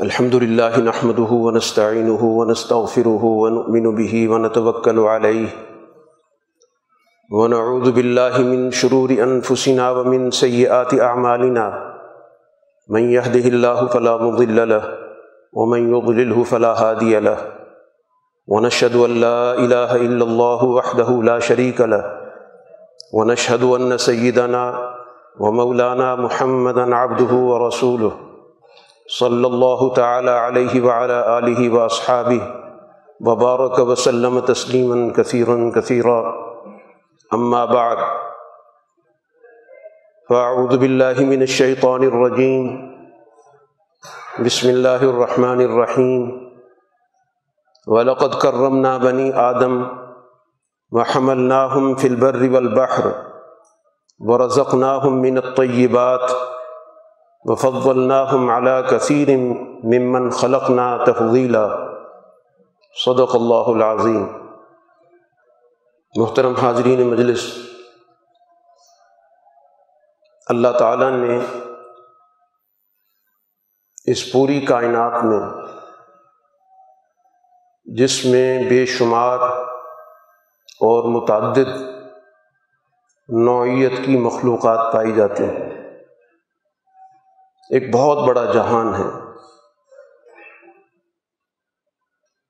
الحمد لله نحمده ونستعينه ونستغفره ونؤمن به ونتوكل عليه ونعوذ بالله من شرور أنفسنا ومن سيئات أعمالنا من يهده الله فلا مضل له ومن يضلله فلا هادي له ونشهد أن لا إله إلا الله وحده لا شريك له ونشهد أن سيدنا ومولانا محمدا عبده ورسوله صلی اللہ تعالیٰ علیہ وعلى آلہ واصحابہ وبارک وسلم تسلیما کثیرا کثیرا. اما بعد، فاعوذ باللہ من الشیطان الرجیم. بسم اللہ الرحمن الرحیم. ولقد کرمنا بنی آدم وحملناهم في البر والبحر. ورزقناهم من الطیبات. وفضلناهم على كثير ممن خلقنا تفضيلا. صدق اللہ العظیم. محترم حاضرین مجلس، اللہ تعالیٰ نے اس پوری کائنات میں، جس میں بے شمار اور متعدد نوعیت کی مخلوقات پائی جاتے ہیں۔ ایک بہت بڑا جہان ہے۔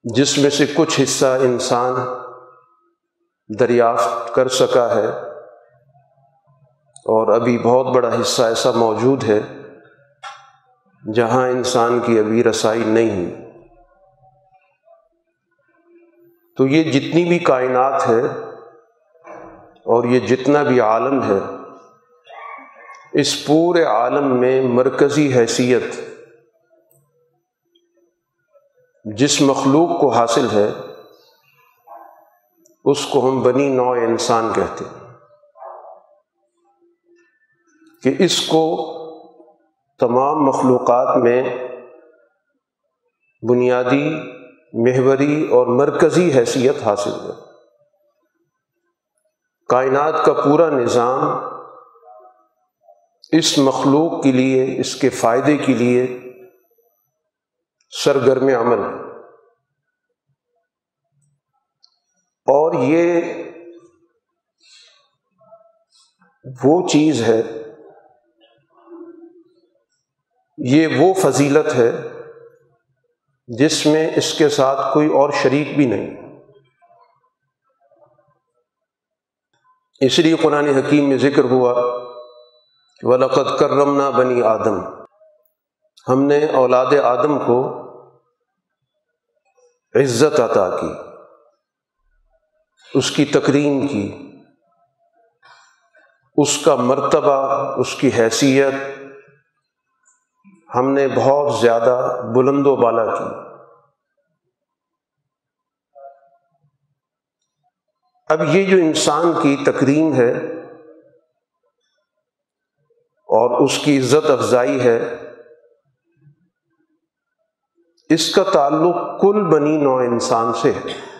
جس میں سے کچھ حصہ انسان دریافت کر سکا ہے اور ابھی بہت بڑا حصہ ایسا موجود ہے جہاں انسان کی ابھی رسائی نہیں تو یہ جتنی بھی کائنات ہے اور یہ جتنا بھی عالم ہے اس پورے عالم میں مرکزی حیثیت جس مخلوق کو حاصل ہے، اس کو ہم بنی نو انسان کہتے ہیں۔ کہ اس کو تمام مخلوقات میں بنیادی، محوری اور مرکزی حیثیت حاصل ہے۔ کائنات کا پورا نظام اس مخلوق کے لیے، اس کے فائدے کے لیے سرگرم عمل۔ ہے اور یہ وہ چیز ہے، یہ وہ فضیلت ہے جس میں اس کے ساتھ کوئی اور شریک بھی نہیں۔ اس لیے قرآن حکیم میں ذکر ہوا ولقت کرمنا بنی آدم۔ ہم نے اولاد آدم کو عزت عطا کی، اس کی تکریم کی، اس کا مرتبہ، اس کی حیثیت۔ ہم نے بہت زیادہ بلند و بالا کی۔ اب یہ جو انسان کی تکریم ہے اور اس کی عزت افزائی ہے۔ اس کا تعلق کل بنی نو انسان سے ہے۔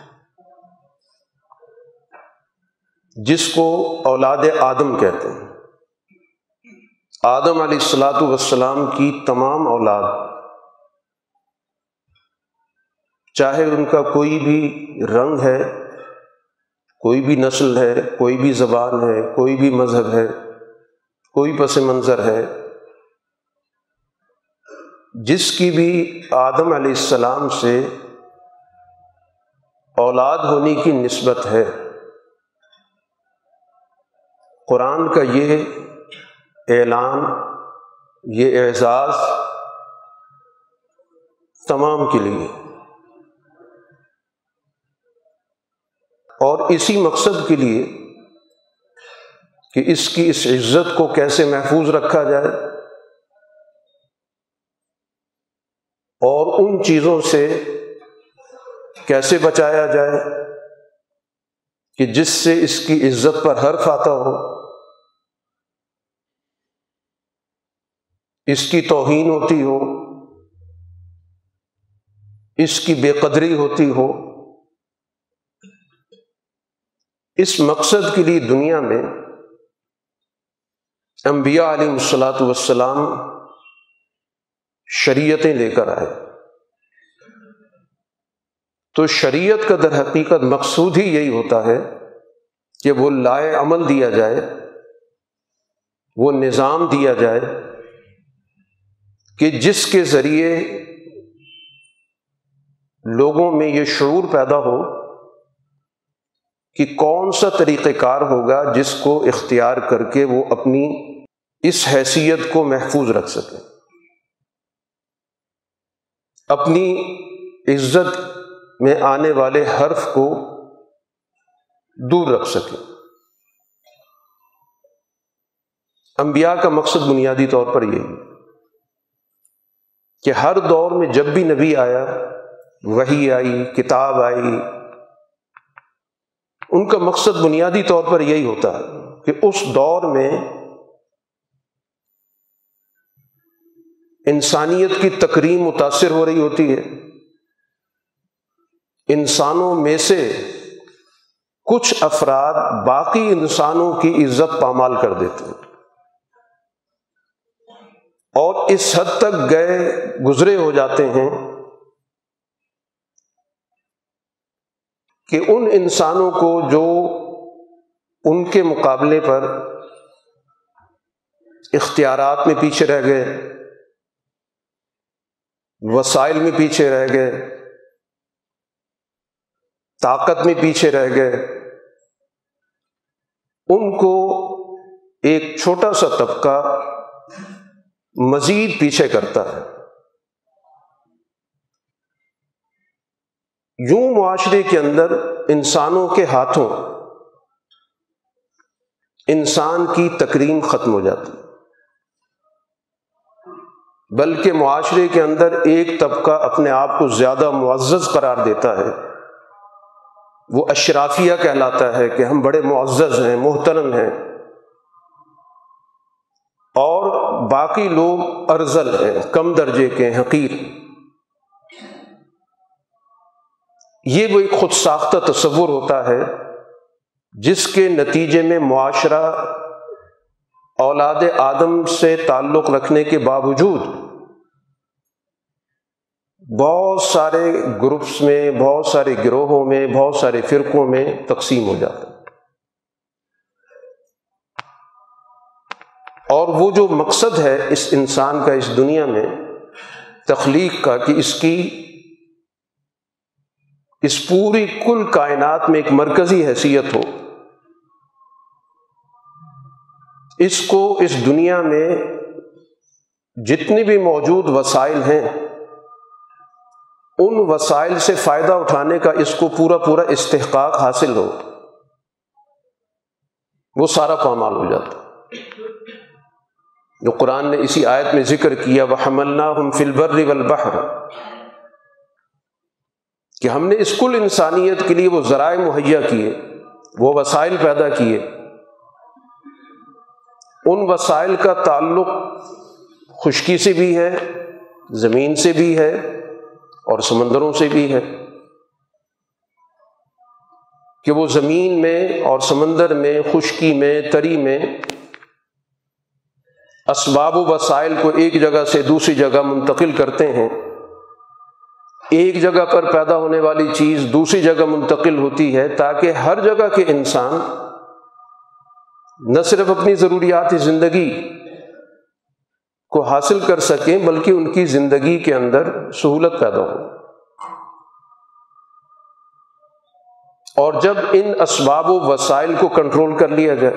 جس کو اولاد آدم کہتے ہیں۔ آدم علیہ السلاۃ والسلام کی تمام اولاد، چاہے ان کا کوئی بھی رنگ ہے، کوئی بھی نسل ہے، کوئی بھی زبان ہے، کوئی بھی مذہب ہے کوئی پس منظر ہے۔ جس کی بھی آدم علیہ السلام سے اولاد ہونے کی نسبت ہے۔ قرآن کا یہ اعلان، یہ اعزاز تمام کے لیے۔ اور اسی مقصد کے لیے کہ اس کی اس عزت کو کیسے محفوظ رکھا جائے اور ان چیزوں سے کیسے بچایا جائے کہ جس سے اس کی عزت پر حرف آتا ہو۔ اس کی توہین ہوتی ہو، اس کی بے قدری ہوتی ہو۔ اس مقصد کے لیے دنیا میں انبیاء علیہ الصلاۃ والسلام شریعتیں لے کر آئے۔ تو شریعت کا در حقیقت مقصود ہی یہی ہوتا ہے کہ وہ لائے عمل دیا جائے، وہ نظام دیا جائے کہ جس کے ذریعے لوگوں میں یہ شعور پیدا ہو کہ کون سا طریقہ کار ہوگا جس کو اختیار کر کے وہ اپنی اس حیثیت کو محفوظ رکھ سکیں۔ اپنی عزت میں آنے والے حرف کو دور رکھ سکیں۔ انبیاء کا مقصد بنیادی طور پر یہی کہ ہر دور میں جب بھی نبی آیا وہی آئی، کتاب آئی، ان کا مقصد بنیادی طور پر یہی ہوتا ہے کہ اس دور میں انسانیت کی تکریم متاثر ہو رہی ہوتی ہے۔ انسانوں میں سے کچھ افراد باقی انسانوں کی عزت پامال کر دیتے ہیں۔ اور اس حد تک گئے گزرے ہو جاتے ہیں کہ ان انسانوں کو جو ان کے مقابلے پر اختیارات میں پیچھے رہ گئے۔ وسائل میں پیچھے رہ گئے، طاقت میں پیچھے رہ گئے۔ ان کو ایک چھوٹا سا طبقہ مزید پیچھے کرتا ہے۔ یوں معاشرے کے اندر انسانوں کے ہاتھوں انسان کی تکریم ختم ہو جاتی۔ بلکہ معاشرے کے اندر ایک طبقہ اپنے آپ کو زیادہ معزز قرار دیتا ہے۔ وہ اشرافیہ کہلاتا ہے کہ ہم بڑے معزز ہیں، محترم ہیں۔ اور باقی لوگ ارزل ہیں، کم درجے کے حقیر۔ یہ وہ ایک خود ساختہ تصور ہوتا ہے جس کے نتیجے میں معاشرہ اولاد آدم سے تعلق رکھنے کے باوجود بہت سارے گروپس میں، بہت سارے گروہوں میں، بہت سارے فرقوں میں تقسیم ہو جاتا ہے۔ اور وہ جو مقصد ہے اس انسان کا، اس دنیا میں تخلیق کا، کہ اس کی، اس پوری کل کائنات میں ایک مرکزی حیثیت ہو۔ اس کو، اس دنیا میں جتنی بھی موجود وسائل ہیں ان وسائل سے فائدہ اٹھانے کا اس کو پورا پورا استحقاق حاصل ہو، وہ سارا پامال ہو جاتا۔ جو قرآن نے اسی آیت میں ذکر کیا وہ حملنا ہم فلبر والبحر، کہ ہم نے اس کل انسانیت کے لیے وہ ذرائع مہیا کیے، وہ وسائل پیدا کیے۔ ان وسائل کا تعلق خشکی سے بھی ہے، زمین سے بھی ہے اور سمندروں سے بھی ہے کہ وہ زمین میں اور سمندر میں، خشکی میں، تری میں اسباب و وسائل کو ایک جگہ سے دوسری جگہ منتقل کرتے ہیں۔ ایک جگہ پر پیدا ہونے والی چیز دوسری جگہ منتقل ہوتی ہے تاکہ ہر جگہ کے انسان نہ صرف اپنی ضروریات زندگی کو حاصل کر سکیں، بلکہ ان کی زندگی کے اندر سہولت پیدا ہو۔ اور جب ان اسباب و وسائل کو کنٹرول کر لیا جائے،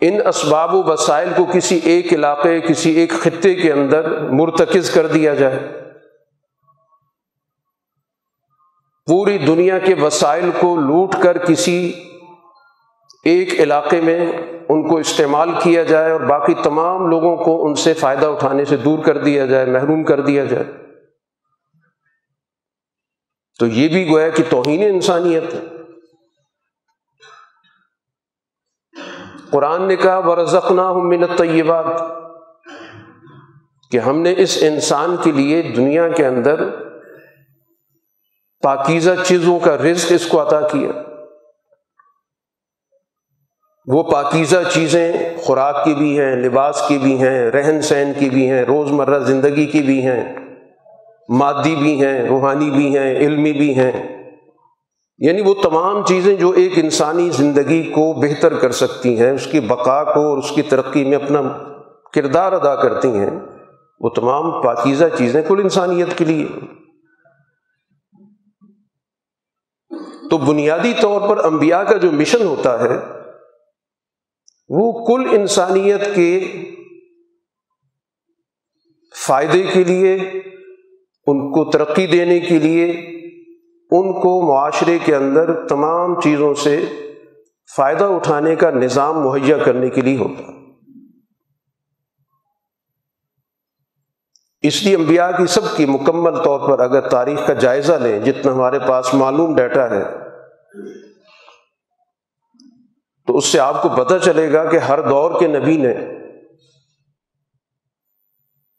ان اسباب و وسائل کو کسی ایک علاقے، کسی ایک خطے کے اندر مرتکز کر دیا جائے، پوری دنیا کے وسائل کو لوٹ کر کسی ایک علاقے میں ان کو استعمال کیا جائے اور باقی تمام لوگوں کو ان سے فائدہ اٹھانے سے دور کر دیا جائے، محروم کر دیا جائے۔ تو یہ بھی گویا کہ توہین انسانیت ہے۔ قرآن نے کہا ورژنا ہوں منت طیبات کہ ہم نے اس انسان کے لیے دنیا کے اندر پاکیزہ چیزوں کا رزق اس کو عطا کیا۔ وہ پاکیزہ چیزیں خوراک کی بھی ہیں، لباس کی بھی ہیں، رہن سہن کی بھی ہیں روز مرہ زندگی کی بھی ہیں، مادی بھی ہیں، روحانی بھی ہیں، علمی بھی ہیں۔ یعنی وہ تمام چیزیں جو ایک انسانی زندگی کو بہتر کر سکتی ہیں، اس کی بقا کو اور اس کی ترقی میں اپنا کردار ادا کرتی ہیں، وہ تمام پاکیزہ چیزیں کل انسانیت کے لیے۔ تو بنیادی طور پر انبیاء کا جو مشن ہوتا ہے وہ کل انسانیت کے فائدے کے لیے، ان کو ترقی دینے کے لیے، ان کو معاشرے کے اندر تمام چیزوں سے فائدہ اٹھانے کا نظام مہیا کرنے کے لیے ہوتا۔ اس لیے انبیاء کی سب کی مکمل طور پر اگر تاریخ کا جائزہ لیں، جتنا ہمارے پاس معلوم ڈیٹا ہے تو اس سے آپ کو پتہ چلے گا کہ ہر دور کے نبی نے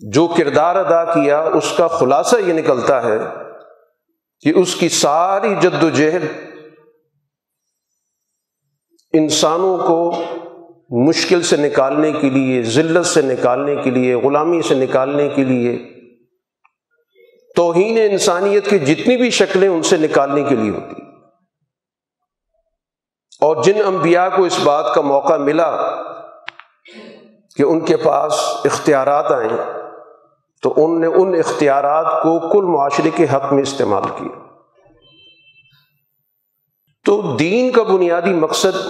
جو کردار ادا کیا، اس کا خلاصہ یہ نکلتا ہے کہ اس کی ساری جد و جہد انسانوں کو مشکل سے نکالنے کے لیے، ذلت سے نکالنے کے لیے، غلامی سے نکالنے کے لیے، توہین انسانیت کی جتنی بھی شکلیں ان سے نکالنے کے لیے ہوتی اور جن انبیاء کو اس بات کا موقع ملا کہ ان کے پاس اختیارات آئیں، تو ان نے ان اختیارات کو کل معاشرے کے حق میں استعمال کیا۔ تو دین کا بنیادی مقصد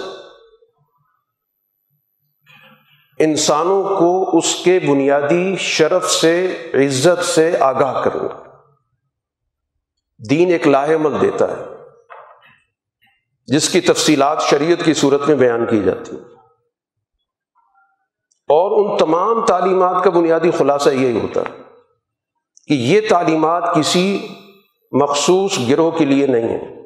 انسانوں کو اس کے بنیادی شرف سے، عزت سے آگاہ کرنا۔ دین ایک لاہ عمل دیتا ہے۔ جس کی تفصیلات شریعت کی صورت میں بیان کی جاتی ہیں۔ اور ان تمام تعلیمات کا بنیادی خلاصہ یہی ہوتا ہے کہ یہ تعلیمات کسی مخصوص گروہ کے لیے نہیں ہے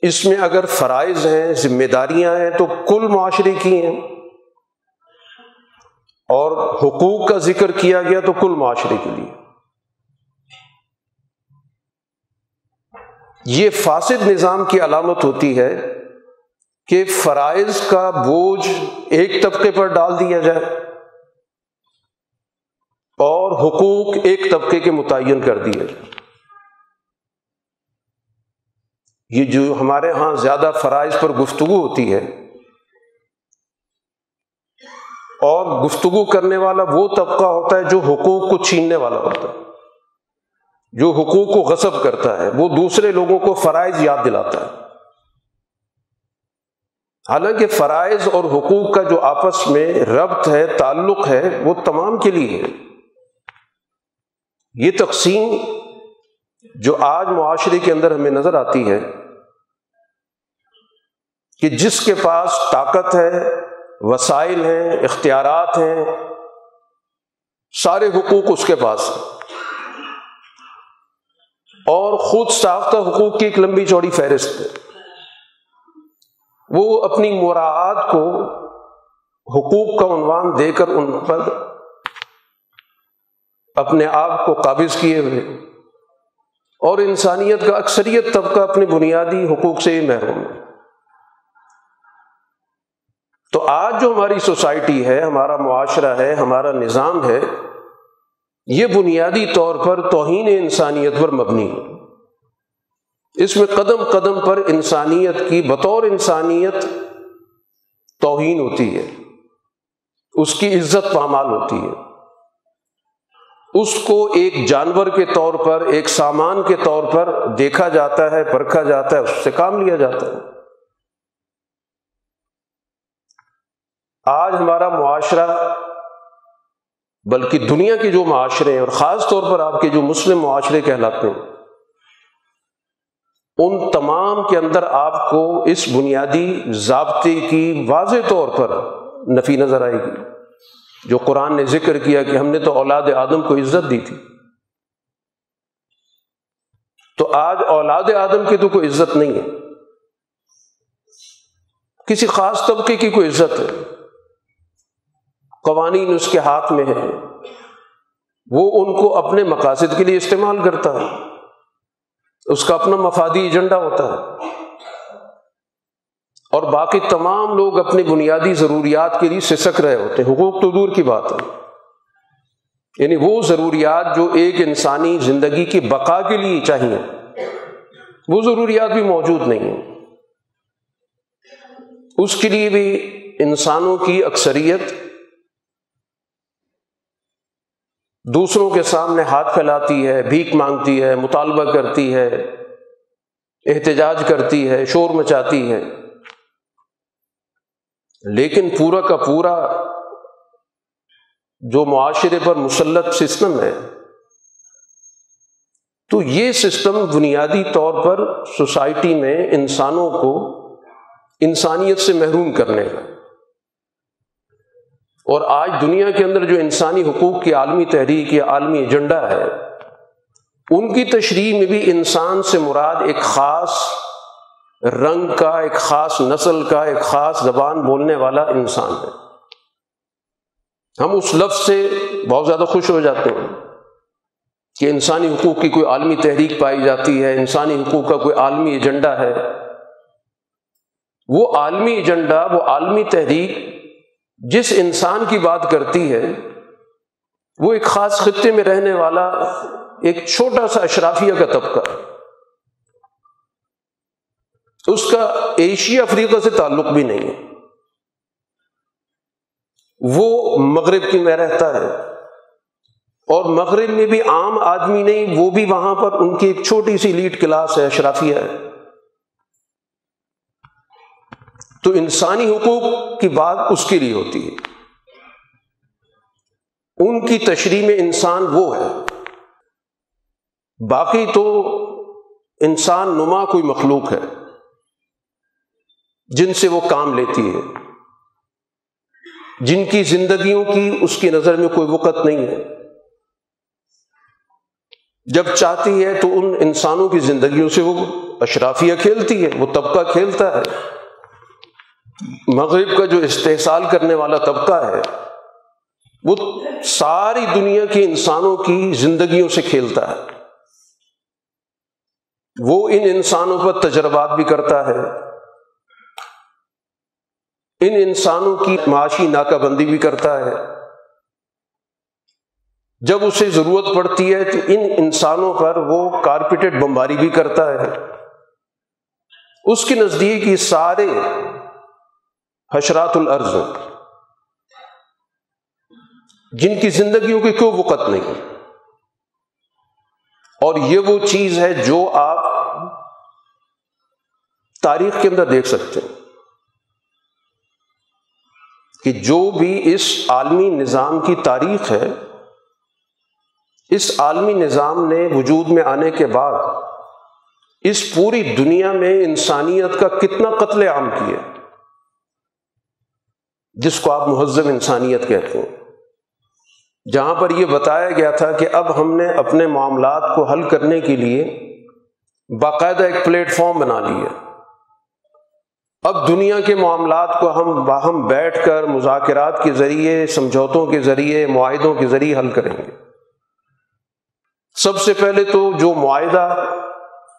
اس میں اگر فرائض ہیں، ذمہ داریاں ہیں، تو کل معاشرے کی ہیں۔ اور حقوق کا ذکر کیا گیا تو کل معاشرے کے لیے۔ یہ فاسد نظام کی علامت ہوتی ہے کہ فرائض کا بوجھ ایک طبقے پر ڈال دیا جائے اور حقوق ایک طبقے کے متعین کر دیے جائے۔ یہ جو ہمارے ہاں زیادہ فرائض پر گفتگو ہوتی ہے اور گفتگو کرنے والا وہ طبقہ ہوتا ہے جو حقوق کو چھیننے والا ہوتا ہے۔ جو حقوق کو غصب کرتا ہے، وہ دوسرے لوگوں کو فرائض یاد دلاتا ہے۔ حالانکہ فرائض اور حقوق کا جو آپس میں ربط ہے، تعلق ہے، وہ تمام کے لیے ہے۔ یہ تقسیم جو آج معاشرے کے اندر ہمیں نظر آتی ہے کہ جس کے پاس طاقت ہے، وسائل ہیں، اختیارات ہیں، سارے حقوق اس کے پاس ہیں۔ اور خود ساختہ حقوق کی ایک لمبی چوڑی فہرست ہے۔ وہ اپنی مراعات کو حقوق کا عنوان دے کر ان پر اپنے آپ کو قابض کیے ہوئے اور انسانیت کا اکثریت طبقہ اپنے بنیادی حقوق سے ہی محروم ہے۔ تو آج جو ہماری سوسائٹی ہے، ہمارا معاشرہ ہے، ہمارا نظام ہے یہ بنیادی طور پر توہین انسانیت پر مبنی ہے۔ اس میں قدم قدم پر انسانیت کی بطور انسانیت توہین ہوتی ہے۔ اس کی عزت پامال ہوتی ہے۔ اس کو ایک جانور کے طور پر، ایک سامان کے طور پر دیکھا جاتا ہے، پرکھا جاتا ہے، اس سے کام لیا جاتا ہے۔ آج ہمارا معاشرہ بلکہ دنیا کے جو معاشرے ہیں اور خاص طور پر آپ کے جو مسلم معاشرے کہلاتے ہیں، ان تمام کے اندر آپ کو اس بنیادی ضابطے کی واضح طور پر نفی نظر آئے گی۔ جو قرآن نے ذکر کیا کہ ہم نے تو اولاد آدم کو عزت دی تھی۔ تو آج اولاد آدم کی تو کوئی عزت نہیں ہے۔ کسی خاص طبقے کی کوئی عزت ہے۔ قوانین اس کے ہاتھ میں ہیں۔ وہ ان کو اپنے مقاصد کے لیے استعمال کرتا ہے۔ اس کا اپنا مفادی ایجنڈا ہوتا ہے۔ اور باقی تمام لوگ اپنی بنیادی ضروریات کے لیے سسک رہے ہوتے ہیں۔ حقوق تو دور کی بات ہے۔ یعنی وہ ضروریات جو ایک انسانی زندگی کی بقا کے لیے چاہیے، وہ ضروریات بھی موجود نہیں ہیں۔ اس کے لیے بھی انسانوں کی اکثریت دوسروں کے سامنے ہاتھ پھیلاتی ہے، بھیک مانگتی ہے، مطالبہ کرتی ہے، احتجاج کرتی ہے، شور مچاتی ہے۔ لیکن پورا کا پورا جو معاشرے پر مسلط سسٹم ہے، تو یہ سسٹم بنیادی طور پر سوسائٹی میں انسانوں کو انسانیت سے محروم کرنے کا۔ اور آج دنیا کے اندر جو انسانی حقوق کی عالمی تحریک یا عالمی ایجنڈا ہے، ان کی تشریح میں بھی انسان سے مراد ایک خاص رنگ کا، ایک خاص نسل کا، ایک خاص زبان بولنے والا انسان ہے۔ ہم اس لفظ سے بہت زیادہ خوش ہو جاتے ہیں کہ انسانی حقوق کی کوئی عالمی تحریک پائی جاتی ہے، انسانی حقوق کا کوئی عالمی ایجنڈا ہے۔ وہ عالمی ایجنڈا، وہ عالمی تحریک جس انسان کی بات کرتی ہے، وہ ایک خاص خطے میں رہنے والا، ایک چھوٹا سا اشرافیہ کا طبقہ۔ اس کا ایشیا افریقہ سے تعلق بھی نہیں ہے۔ وہ مغرب کی میں رہتا ہے۔ اور مغرب میں بھی عام آدمی نہیں، وہ بھی وہاں پر ان کی ایک چھوٹی سی لیڈ کلاس ہے، اشرافیہ ہے۔ تو انسانی حقوق کی بات اس کے لیے ہوتی ہے۔ ان کی تشریح میں انسان وہ ہے۔ باقی تو انسان نما کوئی مخلوق ہے، جن سے وہ کام لیتی ہے۔ جن کی زندگیوں کی اس کی نظر میں کوئی وقت نہیں ہے۔ جب چاہتی ہے تو ان انسانوں کی زندگیوں سے وہ اشرافیہ کھیلتی ہے، وہ طبقہ کھیلتا ہے۔ مغرب کا جو استحصال کرنے والا طبقہ ہے، وہ ساری دنیا کے انسانوں کی زندگیوں سے کھیلتا ہے۔ وہ ان انسانوں پر تجربات بھی کرتا ہے۔ ان انسانوں کی معاشی ناکہ بندی بھی کرتا ہے۔ جب اسے ضرورت پڑتی ہے تو ان انسانوں پر وہ کارپیٹڈ بمباری بھی کرتا ہے۔ اس کے نزدیک یہ سارے حشرات العرض جن کی زندگیوں کی کوئی وقت نہیں۔ اور یہ وہ چیز ہے جو آپ تاریخ کے اندر دیکھ سکتے ہیں۔ کہ جو بھی اس عالمی نظام کی تاریخ ہے، اس عالمی نظام نے وجود میں آنے کے بعد اس پوری دنیا میں انسانیت کا کتنا قتل عام کیا۔ جس کو آپ مہذب انسانیت کہتے ہیں۔ جہاں پر یہ بتایا گیا تھا کہ اب ہم نے اپنے معاملات کو حل کرنے کے لیے باقاعدہ ایک پلیٹ فارم بنا لیا۔ اب دنیا کے معاملات کو ہم باہم بیٹھ کر مذاکرات کے ذریعے، سمجھوتوں کے ذریعے، معاہدوں کے ذریعے حل کریں گے۔ سب سے پہلے تو جو معاہدہ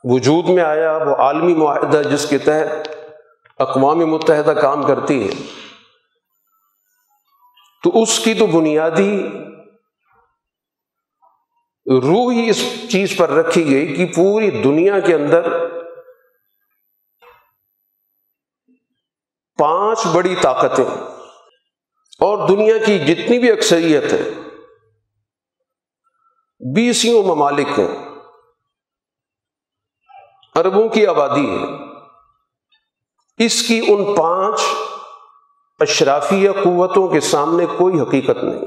وجود میں آیا، وہ عالمی معاہدہ جس کے تحت اقوام متحدہ کام کرتی ہے تو اس کی تو بنیادی روح ہی اس چیز پر رکھی گئی کہ پوری دنیا کے اندر پانچ بڑی طاقتیں اور دنیا کی جتنی بھی اکثریت ہے بیسوں ممالک ہیں اربوں کی آبادی ہے۔ اس کی ان پانچ اشرافیہ قوتوں کے سامنے کوئی حقیقت نہیں۔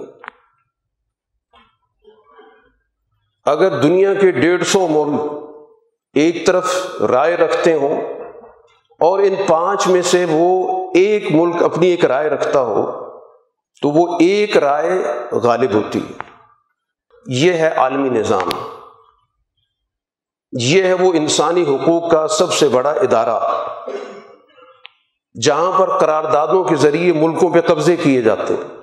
اگر دنیا کے ڈیڑھ سو ملک ایک طرف رائے رکھتے ہوں اور ان پانچ میں سے وہ ایک ملک اپنی ایک رائے رکھتا ہو، تو وہ ایک رائے غالب ہوتی۔ یہ ہے عالمی نظام۔ یہ ہے وہ انسانی حقوق کا سب سے بڑا ادارہ۔ جہاں پر قراردادوں کے ذریعے ملکوں پہ قبضے کیے جاتے ہیں،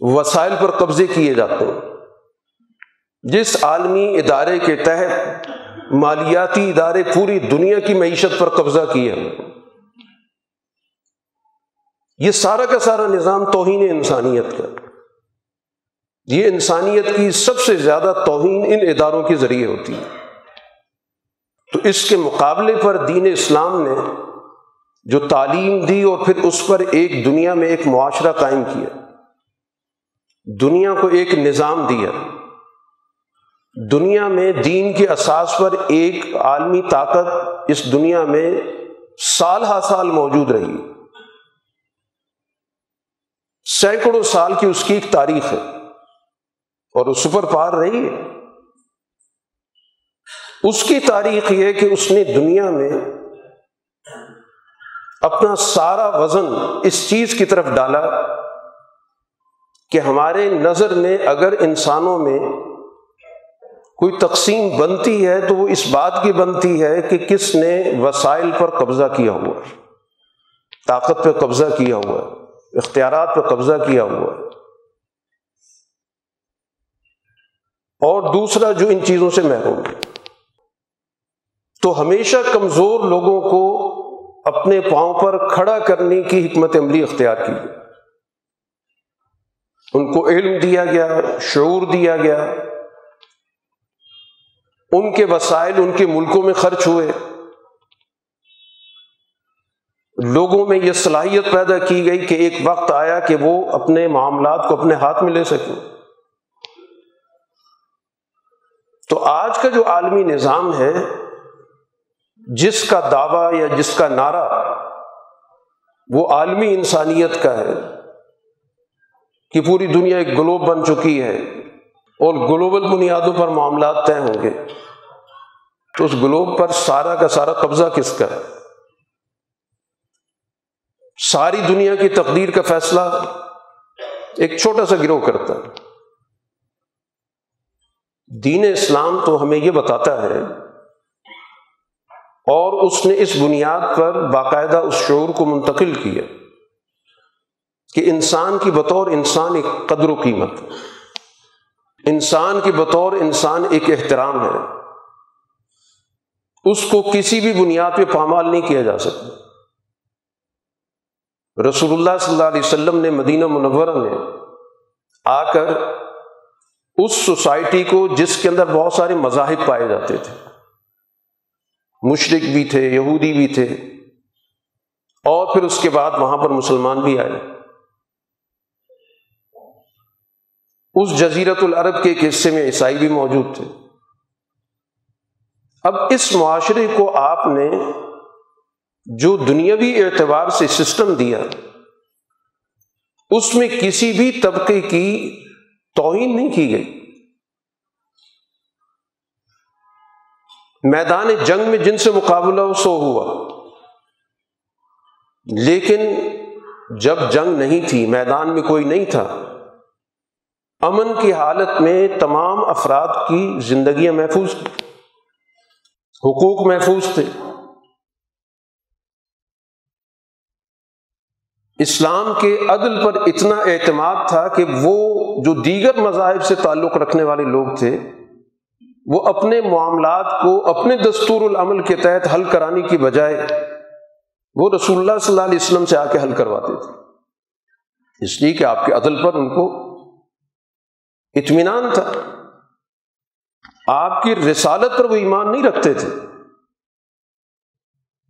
وسائل پر قبضے کیے جاتے ہیں۔ جس عالمی ادارے کے تحت مالیاتی ادارے پوری دنیا کی معیشت پر قبضہ کیے یہ سارا کا سارا نظام توہین انسانیت کا۔ یہ انسانیت کی سب سے زیادہ توہین ان اداروں کے ذریعے ہوتی ہے۔ تو اس کے مقابلے پر دین اسلام نے جو تعلیم دی اور پھر اس پر ایک دنیا میں ایک معاشرہ قائم کیا۔ دنیا کو ایک نظام دیا۔ دنیا میں دین کے اساس پر ایک عالمی طاقت اس دنیا میں سال ہا سال موجود رہی۔ سینکڑوں سال کی اس کی ایک تاریخ ہے۔ اور وہ سپر پار رہی ہے۔ اس کی تاریخ یہ کہ اس نے دنیا میں اپنا سارا وزن اس چیز کی طرف ڈالا کہ ہمارے نظر میں اگر انسانوں میں کوئی تقسیم بنتی ہے تو وہ اس بات کی بنتی ہے کہ کس نے وسائل پر قبضہ کیا ہوا ہے، طاقت پہ قبضہ کیا ہوا ہے، اختیارات پہ قبضہ کیا ہوا ہے۔ اور دوسرا جو ان چیزوں سے محروم ہے، تو ہمیشہ کمزور لوگوں کو اپنے پاؤں پر کھڑا کرنے کی حکمت عملی اختیار کی۔ ان کو علم دیا گیا، شعور دیا گیا۔ ان کے وسائل ان کے ملکوں میں خرچ ہوئے۔ لوگوں میں یہ صلاحیت پیدا کی گئی کہ ایک وقت آیا کہ وہ اپنے معاملات کو اپنے ہاتھ میں لے سکیں۔ تو آج کا جو عالمی نظام ہے جس کا دعویٰ یا جس کا نعرہ وہ عالمی انسانیت کا ہے، کہ پوری دنیا ایک گلوب بن چکی ہے اور گلوبل بنیادوں پر معاملات طے ہوں گے۔ تو اس گلوب پر سارا کا سارا قبضہ کس کا ہے؟ ساری دنیا کی تقدیر کا فیصلہ ایک چھوٹا سا گروہ کرتا ہے۔ دین اسلام تو ہمیں یہ بتاتا ہے اور اس نے اس بنیاد پر باقاعدہ اس شعور کو منتقل کیا کہ انسان کی بطور انسان ایک قدر و قیمت انسان کی بطور انسان ایک احترام ہے۔ اس کو کسی بھی بنیاد پہ پامال نہیں کیا جا سکتا۔ رسول اللہ صلی اللہ علیہ وسلم نے مدینہ منورہ میں آ کر اس سوسائٹی کو جس کے اندر بہت سارے مذاہب پائے جاتے تھے۔ مشرق بھی تھے، یہودی بھی تھے۔ اور پھر اس کے بعد وہاں پر مسلمان بھی آئے۔ اس جزیرت العرب کے ایک حصے میں عیسائی بھی موجود تھے۔ اب اس معاشرے کو آپ نے جو دنیاوی اعتبار سے سسٹم دیا، اس میں کسی بھی طبقے کی توہین نہیں کی گئی۔ میدان جنگ میں جن سے مقابلہ ہو سو ہوا۔ لیکن جب جنگ نہیں تھی، میدان میں کوئی نہیں تھا۔ امن کی حالت میں تمام افراد کی زندگیاں محفوظ تھیں۔ حقوق محفوظ تھے۔ اسلام کے عدل پر اتنا اعتماد تھا کہ وہ جو دیگر مذاہب سے تعلق رکھنے والے لوگ تھے وہ اپنے معاملات کو اپنے دستور العمل کے تحت حل کرانے کی بجائے وہ رسول اللہ صلی اللہ علیہ وسلم سے آ کے حل کرواتے تھے۔ اس لیے کہ آپ کے عدل پر ان کو اطمینان تھا۔ آپ کی رسالت پر وہ ایمان نہیں رکھتے تھے۔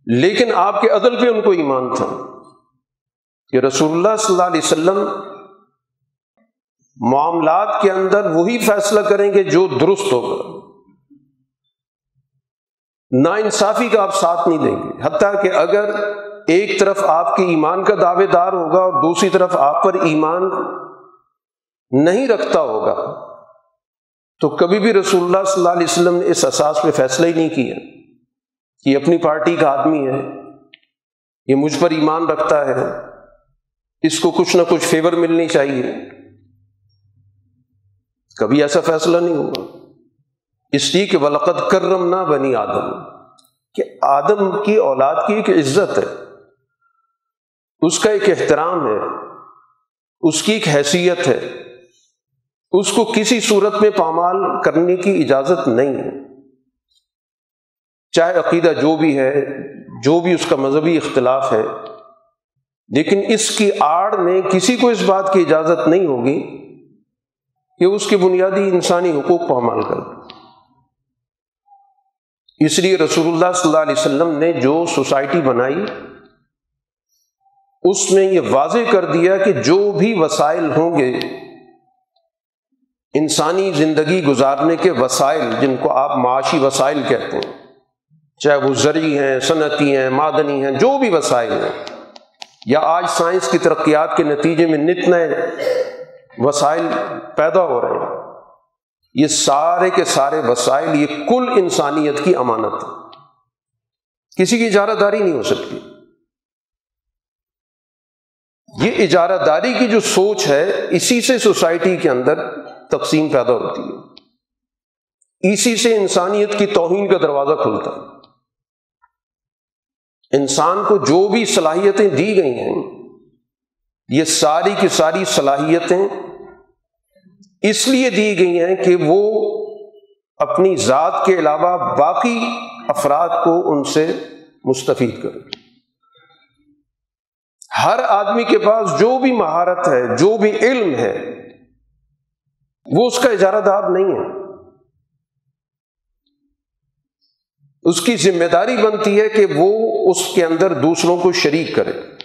لیکن آپ کے عدل پہ ان کو ایمان تھا کہ رسول اللہ صلی اللہ علیہ وسلم معاملات کے اندر وہی فیصلہ کریں گے جو درست ہوگا۔ نا انصافی کا آپ ساتھ نہیں دیں گے۔ حتیٰ کہ اگر ایک طرف آپ کی ایمان کا دعوے دار ہوگا اور دوسری طرف آپ پر ایمان نہیں رکھتا ہوگا، تو کبھی بھی رسول اللہ صلی اللہ علیہ وسلم نے اس احساس پہ فیصلہ ہی نہیں کیا کہ اپنی پارٹی کا آدمی ہے، یہ مجھ پر ایمان رکھتا ہے، اس کو کچھ نہ کچھ فیور ملنی چاہیے۔ کبھی ایسا فیصلہ نہیں ہوگا۔ اس لیے کہ ولقت کرم نہ بنی آدم۔ کہ آدم کی اولاد کی ایک عزت ہے۔ اس کا ایک احترام ہے۔ اس کی ایک حیثیت ہے۔ اس کو کسی صورت میں پامال کرنے کی اجازت نہیں ہے۔ چاہے عقیدہ جو بھی ہے، جو بھی اس کا مذہبی اختلاف ہے۔ لیکن اس کی آڑ میں کسی کو اس بات کی اجازت نہیں ہوگی کہ اس کے بنیادی انسانی حقوق کو عمل کر اس لیے رسول اللہ صلی اللہ علیہ وسلم نے جو سوسائٹی بنائی، اس میں یہ واضح کر دیا کہ جو بھی وسائل ہوں گے، انسانی زندگی گزارنے کے وسائل جن کو آپ معاشی وسائل کہتے ہیں، چاہے وہ زرعی ہیں، صنعتی ہیں، معدنی ہیں، جو بھی وسائل ہیں، یا آج سائنس کی ترقیات کے نتیجے میں نت نئے وسائل پیدا ہو رہے ہیں۔ یہ سارے کے سارے وسائل، یہ کل انسانیت کی امانت کسی کی اجارہ داری نہیں ہو سکتی۔ یہ اجارہ داری کی جو سوچ ہے، اسی سے سوسائٹی کے اندر تقسیم پیدا ہوتی ہے۔ اسی سے انسانیت کی توہین کا دروازہ کھلتا ہے۔ انسان کو جو بھی صلاحیتیں دی گئی ہیں، یہ ساری کی ساری صلاحیتیں اس لیے دی گئی ہیں کہ وہ اپنی ذات کے علاوہ باقی افراد کو ان سے مستفید کرے۔ ہر آدمی کے پاس جو بھی مہارت ہے، جو بھی علم ہے، وہ اس کا اجارہ دار نہیں ہے۔ اس کی ذمہ داری بنتی ہے کہ وہ اس کے اندر دوسروں کو شریک کرے۔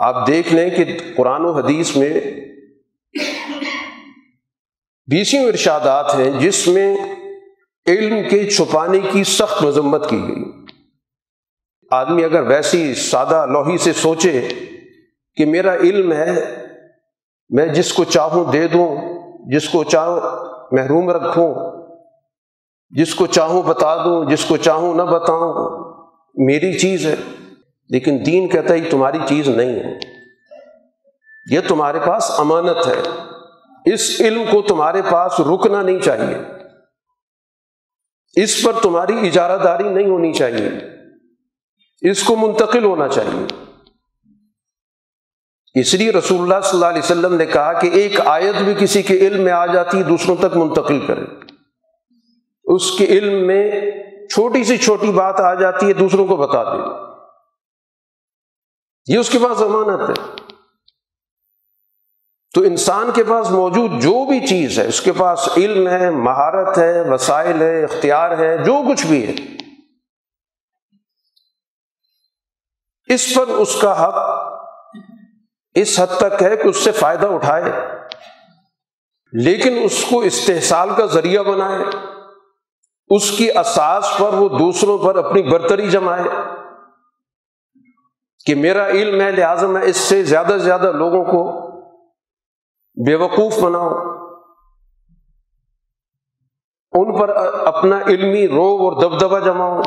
آپ دیکھ لیں کہ قرآن و حدیث میں بیسوں ارشادات ہیں جس میں علم کے چھپانے کی سخت مذمت کی گئی۔ آدمی اگر ویسی سادہ لوہی سے سوچے کہ میرا علم ہے، میں جس کو چاہوں دے دوں، جس کو چاہوں محروم رکھوں، جس کو چاہوں بتا دوں، جس کو چاہوں نہ بتاؤں، میری چیز ہے۔ لیکن دین کہتا ہے یہ تمہاری چیز نہیں ہے۔ یہ تمہارے پاس امانت ہے۔ اس علم کو تمہارے پاس رکنا نہیں چاہیے۔ اس پر تمہاری اجارہ داری نہیں ہونی چاہیے۔ اس کو منتقل ہونا چاہیے۔ اس لیے رسول اللہ صلی اللہ علیہ وسلم نے کہا کہ ایک آیت بھی کسی کے علم میں آ جاتی ہے دوسروں تک منتقل کرے۔ اس کے علم میں چھوٹی سی چھوٹی بات آ جاتی ہے، دوسروں کو بتا دے۔ یہ اس کے پاس ضمانت ہے۔ تو انسان کے پاس موجود جو بھی چیز ہے، اس کے پاس علم ہے، مہارت ہے، وسائل ہے، اختیار ہے، جو کچھ بھی ہے۔ اس پر اس کا حق اس حد تک ہے کہ اس سے فائدہ اٹھائے۔ لیکن اس کو استحصال کا ذریعہ بنائے۔ اس کی اساس پر وہ دوسروں پر اپنی برتری جمائے۔ کہ میرا علم ہے لہٰذا میں اس سے زیادہ سے زیادہ لوگوں کو بے وقوف بناؤں ان پر اپنا علمی روب اور دبدبا جماؤں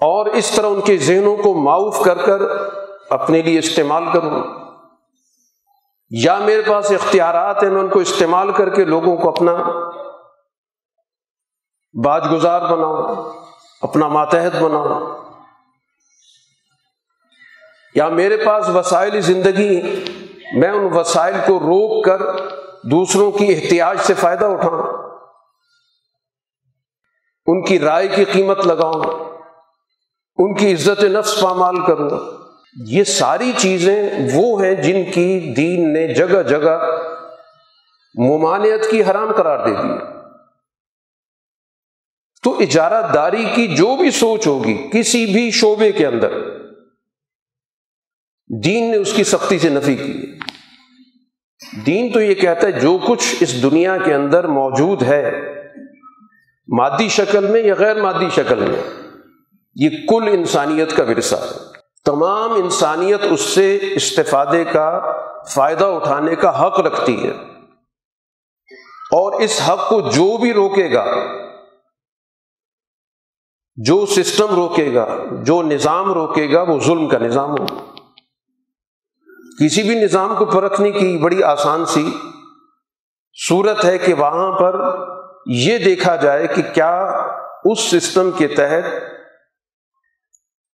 اور اس طرح ان کے ذہنوں کو معاف کر کر اپنے لیے استعمال کروں یا میرے پاس اختیارات ہیں، میں ان کو استعمال کر کے لوگوں کو اپنا باج گزار بناؤں، اپنا ماتحت بناؤں۔ یا میرے پاس وسائل زندگی میں ان وسائل کو روک کر دوسروں کی احتیاط سے فائدہ اٹھاؤں۔ ان کی رائے کی قیمت لگاؤں۔ ان کی عزت نفس پامال کروں۔ یہ ساری چیزیں وہ ہیں جن کی دین نے جگہ جگہ ممانعت کی حرام قرار دے دی۔ تو اجارہ داری کی جو بھی سوچ ہوگی، کسی بھی شعبے کے اندر دین نے اس کی سختی سے نفی کی دین تو یہ کہتا ہے جو کچھ اس دنیا کے اندر موجود ہے، مادی شکل میں یا غیر مادی شکل میں، یہ کل انسانیت کا ورثہ ہے۔ تمام انسانیت اس سے استفادے کا، فائدہ اٹھانے کا حق رکھتی ہے۔ اور اس حق کو جو بھی روکے گا، جو سسٹم روکے گا، جو نظام روکے گا، وہ ظلم کا نظام ہوگا۔ کسی بھی نظام کو پرکھنے کی بڑی آسان سی صورت ہے کہ وہاں پر یہ دیکھا جائے کہ کیا اس سسٹم کے تحت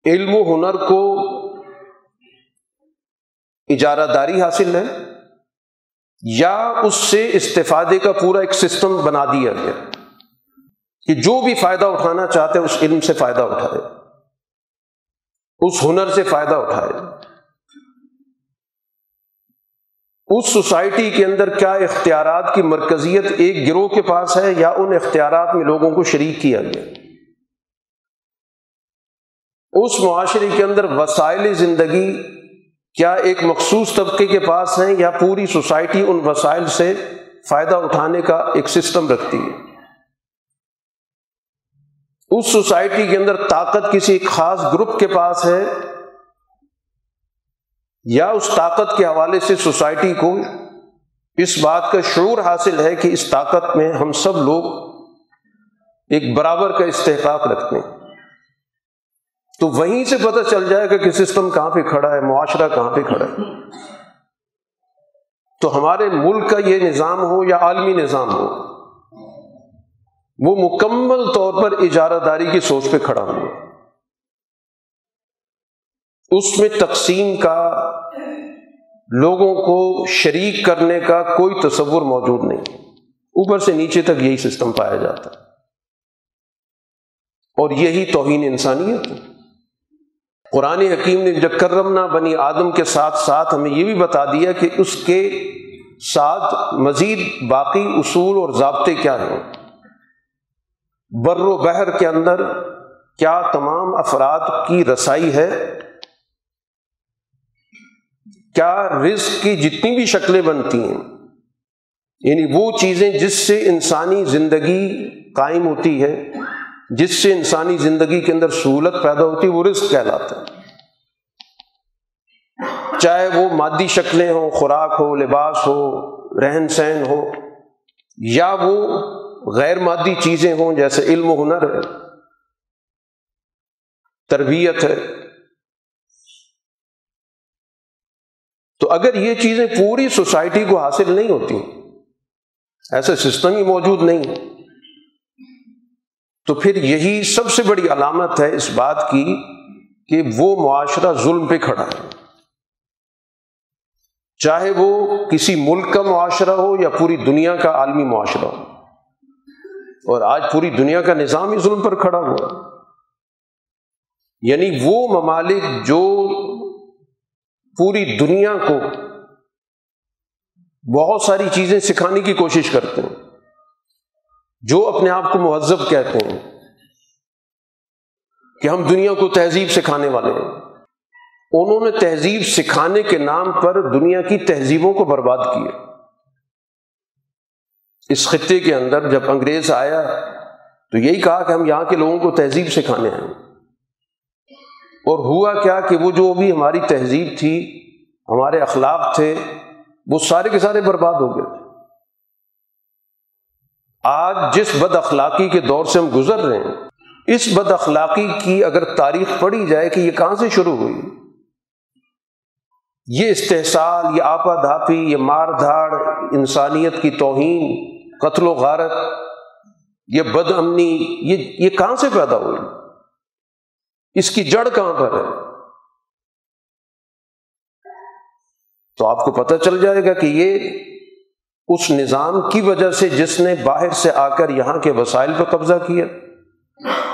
علم و ہنر کو اجارہ داری حاصل ہے یا اس سے استفادے کا پورا ایک سسٹم بنا دیا گیا کہ جو بھی فائدہ اٹھانا چاہتے اس علم سے فائدہ اٹھائے، اس ہنر سے فائدہ اٹھائے۔ اس سوسائٹی کے اندر کیا اختیارات کی مرکزیت ایک گروہ کے پاس ہے یا ان اختیارات میں لوگوں کو شریک کیا گیا؟ اس معاشرے کے اندر وسائل زندگی کیا ایک مخصوص طبقے کے پاس ہیں یا پوری سوسائٹی ان وسائل سے فائدہ اٹھانے کا ایک سسٹم رکھتی ہے؟ اس سوسائٹی کے اندر طاقت کسی خاص گروپ کے پاس ہے یا اس طاقت کے حوالے سے سوسائٹی کو اس بات کا شعور حاصل ہے کہ اس طاقت میں ہم سب لوگ ایک برابر کا استحقاق رکھتے ہیں۔ تو وہیں سے پتہ چل جائے گا کہ سسٹم کہاں پہ کھڑا ہے، معاشرہ کہاں پہ کھڑا ہے۔ تو ہمارے ملک کا یہ نظام ہو یا عالمی نظام ہو، وہ مکمل طور پر اجارہ داری کی سوچ پہ کھڑا ہوا اس میں تقسیم کا لوگوں کو شریک کرنے کا کوئی تصور موجود نہیں۔ اوپر سے نیچے تک یہی سسٹم پایا جاتا۔ ہے اور یہی توہین انسانیت۔ ہے قرآن حکیم نے جب کرمنا بنی آدم کے ساتھ ساتھ ہمیں یہ بھی بتا دیا کہ اس کے ساتھ مزید باقی اصول اور ضابطے کیا ہیں۔ بر و بحر کے اندر کیا تمام افراد کی رسائی ہے؟ کیا رزق کی جتنی بھی شکلیں بنتی ہیں۔ یعنی وہ چیزیں جس سے انسانی زندگی قائم ہوتی ہے، جس سے انسانی زندگی کے اندر سہولت پیدا ہوتی ہے، وہ رزق کہلاتا ہے۔ چاہے وہ مادی شکلیں ہوں، خوراک ہو، لباس ہو، رہن سہن ہو، یا وہ غیر مادی چیزیں ہوں، جیسے علم و ہنر ہے، تربیت ہے تو اگر یہ چیزیں پوری سوسائٹی کو حاصل نہیں ہوتی، ایسا سسٹم ہی موجود نہیں۔ تو پھر یہی سب سے بڑی علامت ہے اس بات کی کہ وہ معاشرہ ظلم پہ کھڑا ہے۔ چاہے وہ کسی ملک کا معاشرہ ہو یا پوری دنیا کا عالمی معاشرہ ہو۔ اور آج پوری دنیا کا نظام ہی ظلم پر کھڑا ہوا یعنی وہ ممالک جو پوری دنیا کو بہت ساری چیزیں سکھانے کی کوشش کرتے ہیں۔ جو اپنے آپ کو مہذب کہتے ہیں کہ ہم دنیا کو تہذیب سکھانے والے ہیں۔ انہوں نے تہذیب سکھانے کے نام پر دنیا کی تہذیبوں کو برباد کیا۔ اس خطے کے اندر جب انگریز آیا تو یہی کہا کہ ہم یہاں کے لوگوں کو تہذیب سکھانے ہیں۔ اور ہوا کیا کہ وہ جو بھی ہماری تہذیب تھی، ہمارے اخلاق تھے، وہ سارے کے سارے برباد ہو گئے۔ آج جس بد اخلاقی کے دور سے ہم گزر رہے ہیں، اس بد اخلاقی کی اگر تاریخ پڑھی جائے کہ یہ کہاں سے شروع ہوئی؟ یہ استحصال، یہ آپا دھاپی، یہ مار دھاڑ، انسانیت کی توہین، قتل و غارت، یہ بد امنی، یہ یہ کہاں سے پیدا ہوئی؟ اس کی جڑ کہاں پر ہے؟ تو آپ کو پتہ چل جائے گا کہ یہ اس نظام کی وجہ سے جس نے باہر سے آ کر یہاں کے وسائل پہ قبضہ کیا،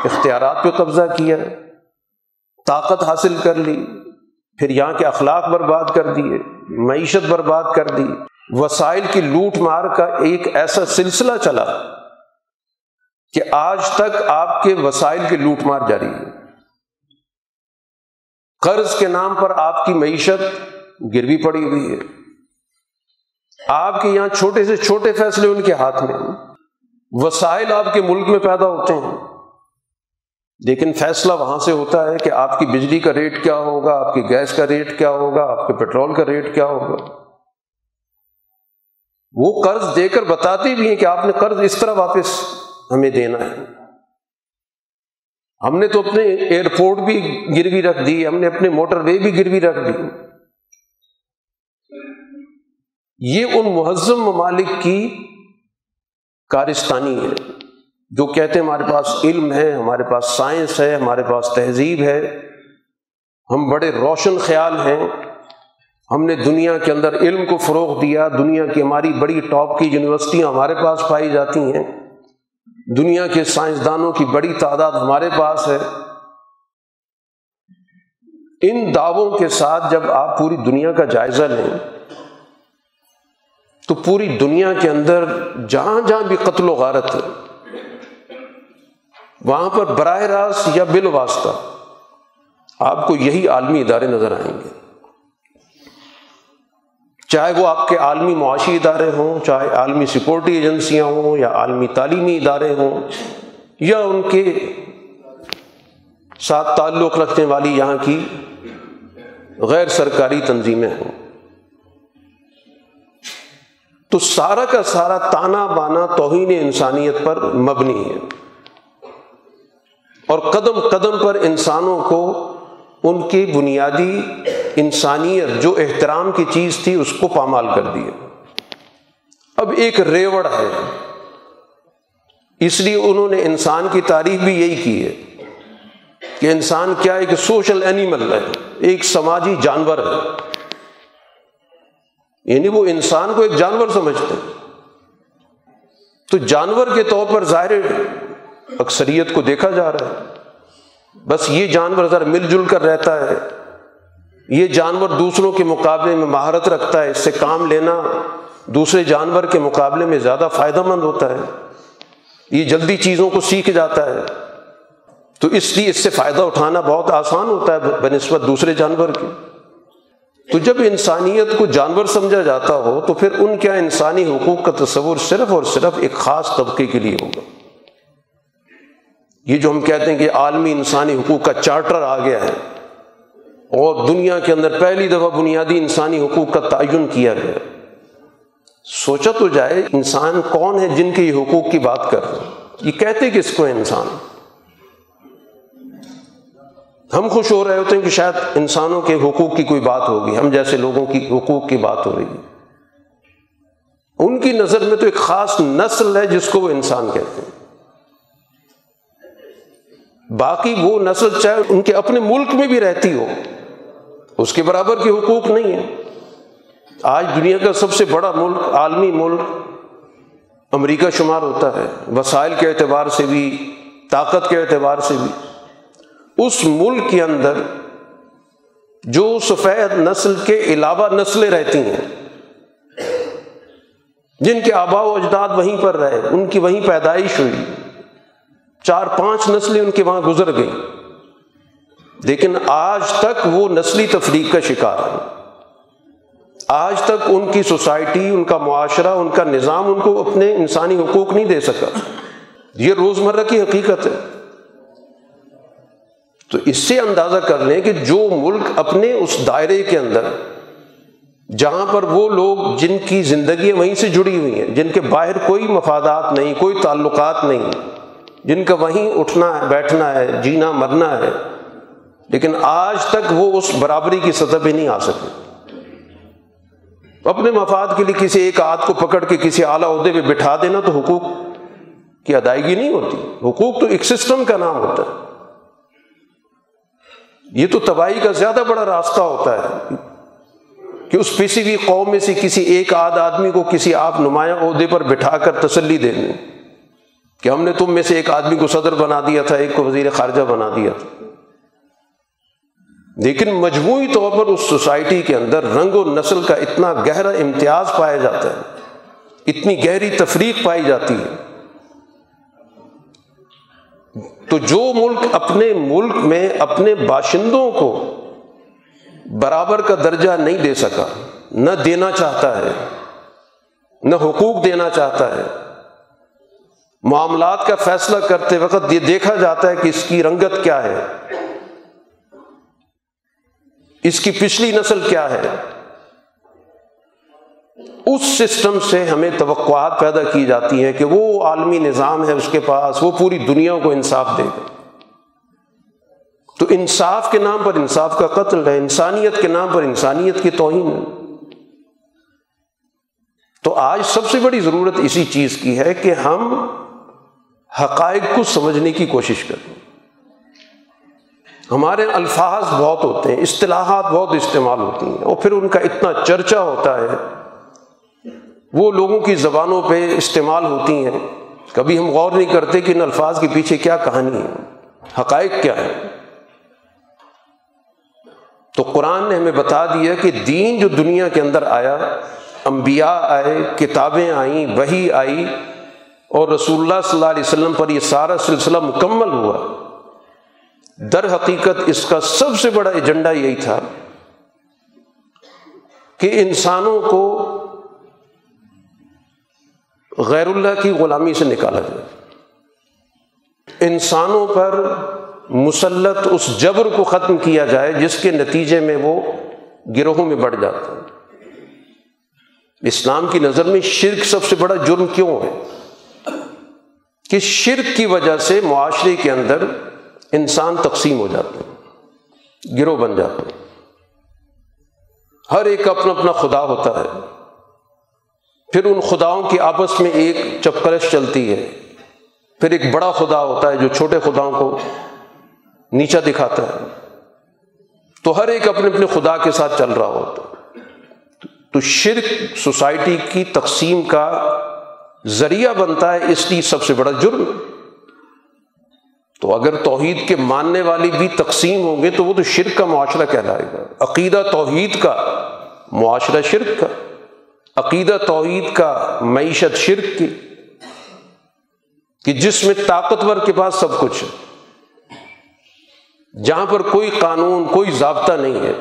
اختیارات پہ قبضہ کیا، طاقت حاصل کر لی، پھر یہاں کے اخلاق برباد کر دیے، معیشت برباد کر دی، وسائل کی لوٹ مار کا ایک ایسا سلسلہ چلا کہ آج تک آپ کے وسائل کی لوٹ مار جاری ہے۔ قرض کے نام پر آپ کی معیشت گروی پڑی ہوئی ہے۔ آپ کے یہاں چھوٹے سے چھوٹے فیصلے ان کے ہاتھ میں وسائل آپ کے ملک میں پیدا ہوتے ہیں۔ لیکن فیصلہ وہاں سے ہوتا ہے کہ آپ کی بجلی کا ریٹ کیا ہوگا، آپ کی گیس کا ریٹ کیا ہوگا، آپ کے پیٹرول کا ریٹ کیا ہوگا۔ وہ قرض دے کر بتاتے بھی ہیں کہ آپ نے قرض اس طرح واپس ہمیں دینا ہے۔ ہم نے تو اپنے ایئرپورٹ بھی گروی رکھ دی، ہم نے اپنے موٹر وے بھی گروی رکھ دی۔ یہ ان مہذب ممالک کی کارستانی ہے جو کہتے ہیں ہمارے پاس علم ہے، ہمارے پاس سائنس ہے، ہمارے پاس تہذیب ہے۔ ہم بڑے روشن خیال ہیں۔ ہم نے دنیا کے اندر علم کو فروغ دیا، دنیا کی ہماری بڑی ٹاپ کی یونیورسٹیاں ہمارے پاس پائی جاتی ہیں۔ دنیا کے سائنسدانوں کی بڑی تعداد ہمارے پاس ہے۔ ان دعووں کے ساتھ جب آپ پوری دنیا کا جائزہ لیں، تو پوری دنیا کے اندر جہاں جہاں بھی قتل و غارت ہے، وہاں پر براہ راست یا بال واسطہ آپ کو یہی عالمی ادارے نظر آئیں گے۔ چاہے وہ آپ کے عالمی معاشی ادارے ہوں، چاہے عالمی سیکورٹی ایجنسیاں ہوں یا عالمی تعلیمی ادارے ہوں، یا ان کے ساتھ تعلق رکھنے والی یہاں کی غیر سرکاری تنظیمیں ہوں۔ تو سارا کا سارا تانا بانا توہین انسانیت پر مبنی ہے۔ اور قدم قدم پر انسانوں کو ان کی بنیادی انسانیت جو احترام کی چیز تھی اس کو پامال کر دیا اب ایک ریوڑ ہے۔ اس لیے انہوں نے انسان کی تعریف بھی یہی کی ہے کہ انسان کیا ایک سوشل اینیمل ہے، ایک سماجی جانور ہے۔ یعنی وہ انسان کو ایک جانور سمجھتے تو جانور کے طور پر ظاہر اکثریت کو دیکھا جا رہا ہے۔ بس یہ جانور ذرا مل جل کر رہتا ہے۔ یہ جانور دوسروں کے مقابلے میں مہارت رکھتا ہے، اس سے کام لینا دوسرے جانور کے مقابلے میں زیادہ فائدہ مند ہوتا ہے۔ یہ جلدی چیزوں کو سیکھ جاتا ہے۔ تو اس لیے اس سے فائدہ اٹھانا بہت آسان ہوتا ہے بہ نسبت دوسرے جانور کے۔ تو جب انسانیت کو جانور سمجھا جاتا ہو، تو پھر ان کیا انسانی حقوق کا تصور صرف اور صرف ایک خاص طبقے کے لیے ہوگا؟ یہ جو ہم کہتے ہیں کہ عالمی انسانی حقوق کا چارٹر آ گیا ہے۔ اور دنیا کے اندر پہلی دفعہ بنیادی انسانی حقوق کا تعین کیا گیا۔ سوچا تو جائے انسان کون ہے جن کے یہ حقوق کی بات کر رہے ہیں یہ کہتے کس کو انسان۔ ہم خوش ہو رہے ہوتے ہیں کہ شاید انسانوں کے حقوق کی کوئی بات ہوگی۔ ہم جیسے لوگوں کی حقوق کی بات ہو رہی ہے۔ ان کی نظر میں تو ایک خاص نسل ہے جس کو وہ انسان کہتے ہیں۔ باقی وہ نسل چاہے ان کے اپنے ملک میں بھی رہتی ہو۔ اس کے برابر کے حقوق نہیں ہے آج دنیا کا سب سے بڑا ملک، عالمی ملک امریکہ شمار ہوتا ہے۔ وسائل کے اعتبار سے بھی، طاقت کے اعتبار سے بھی۔ اس ملک کے اندر جو سفید نسل کے علاوہ نسلیں رہتی ہیں، جن کے آبا و اجداد وہیں پر رہے، ان کی وہیں پیدائش ہوئی۔ چار پانچ نسلیں ان کے وہاں گزر گئیں۔ لیکن آج تک وہ نسلی تفریق کا شکار ہے آج تک ان کی سوسائٹی، ان کا معاشرہ، ان کا نظام ان کو اپنے انسانی حقوق نہیں دے سکا۔ یہ روزمرہ کی حقیقت ہے۔ تو اس سے اندازہ کر لیں کہ جو ملک اپنے اس دائرے کے اندر، جہاں پر وہ لوگ جن کی زندگی وہیں سے جڑی ہوئی ہیں، جن کے باہر کوئی مفادات نہیں، کوئی تعلقات نہیں، جن کا وہیں اٹھنا ہے، بیٹھنا ہے، جینا، مرنا ہے لیکن آج تک وہ اس برابری کی سطح پہ نہیں آ سکے۔ اپنے مفاد کے لیے کسی ایک ہاتھ کو پکڑ کے کسی اعلیٰ عہدے پہ بٹھا دینا تو حقوق کی ادائیگی نہیں ہوتی۔ حقوق تو ایک سسٹم کا نام ہوتا ہے۔ یہ تو تباہی کا زیادہ بڑا راستہ ہوتا ہے کہ اس کسی بھی قوم میں سے کسی ایک آدھ آدمی کو کسی آپ نمایاں عہدے پر بٹھا کر تسلی دے دیں کہ ہم نے تم میں سے ایک آدمی کو صدر بنا دیا تھا، ایک کو وزیر خارجہ بنا دیا تھا۔ لیکن مجموعی طور پر اس سوسائٹی کے اندر رنگ و نسل کا اتنا گہرا امتیاز پایا جاتا ہے، اتنی گہری تفریق پائی جاتی ہے۔ تو جو ملک اپنے ملک میں اپنے باشندوں کو برابر کا درجہ نہیں دے سکا، نہ دینا چاہتا ہے، نہ حقوق دینا چاہتا ہے، معاملات کا فیصلہ کرتے وقت یہ دیکھا جاتا ہے کہ اس کی رنگت کیا ہے۔ اس کی پچھلی نسل کیا ہے؟ اس سسٹم سے ہمیں توقعات پیدا کی جاتی ہیں کہ وہ عالمی نظام ہے اس کے پاس، وہ پوری دنیا کو انصاف دے گا۔ تو انصاف کے نام پر انصاف کا قتل ہے، انسانیت کے نام پر انسانیت کی توہین۔ ہے تو آج سب سے بڑی ضرورت اسی چیز کی ہے کہ ہم حقائق کو سمجھنے کی کوشش کریں۔ ہمارے الفاظ بہت ہوتے ہیں، اصطلاحات بہت استعمال ہوتی ہیں، اور پھر ان کا اتنا چرچا ہوتا ہے۔ وہ لوگوں کی زبانوں پہ استعمال ہوتی ہیں۔ کبھی ہم غور نہیں کرتے کہ ان الفاظ کے پیچھے کیا کہانی ہے، حقائق کیا ہے تو قرآن نے ہمیں بتا دیا کہ دین جو دنیا کے اندر آیا، انبیاء آئے، کتابیں آئیں وہی آئی، اور رسول اللہ صلی اللہ علیہ وسلم پر یہ سارا سلسلہ مکمل ہوا۔ در حقیقت اس کا سب سے بڑا ایجنڈا یہی تھا کہ انسانوں کو غیر اللہ کی غلامی سے نکالا جائے۔ انسانوں پر مسلط اس جبر کو ختم کیا جائے جس کے نتیجے میں وہ گروہوں میں بڑھ جاتا ہے اسلام کی نظر میں شرک سب سے بڑا جرم کیوں ہے؟ کہ شرک کی وجہ سے معاشرے کے اندر انسان تقسیم ہو جاتے ہیں، گروہ بن جاتے ہیں۔ ہر ایک اپنا اپنا خدا ہوتا ہے۔ پھر ان خداؤں کی آپس میں ایک چپکلش چلتی ہے۔ پھر ایک بڑا خدا ہوتا ہے جو چھوٹے خداؤں کو نیچا دکھاتا ہے۔ تو ہر ایک اپنے اپنے خدا کے ساتھ چل رہا ہوتا تو شرک سوسائٹی کی تقسیم کا ذریعہ بنتا ہے، اس لیے سب سے بڑا جرم۔ تو اگر توحید کے ماننے والی بھی تقسیم ہوں گے تو وہ تو شرک کا معاشرہ کہلائے گا۔ عقیدہ توحید کا معاشرہ شرک کا، عقیدہ توحید کا معیشت شرک کی، کہ جس میں طاقتور کے پاس سب کچھ ہے۔ جہاں پر کوئی قانون، کوئی ضابطہ نہیں ہے،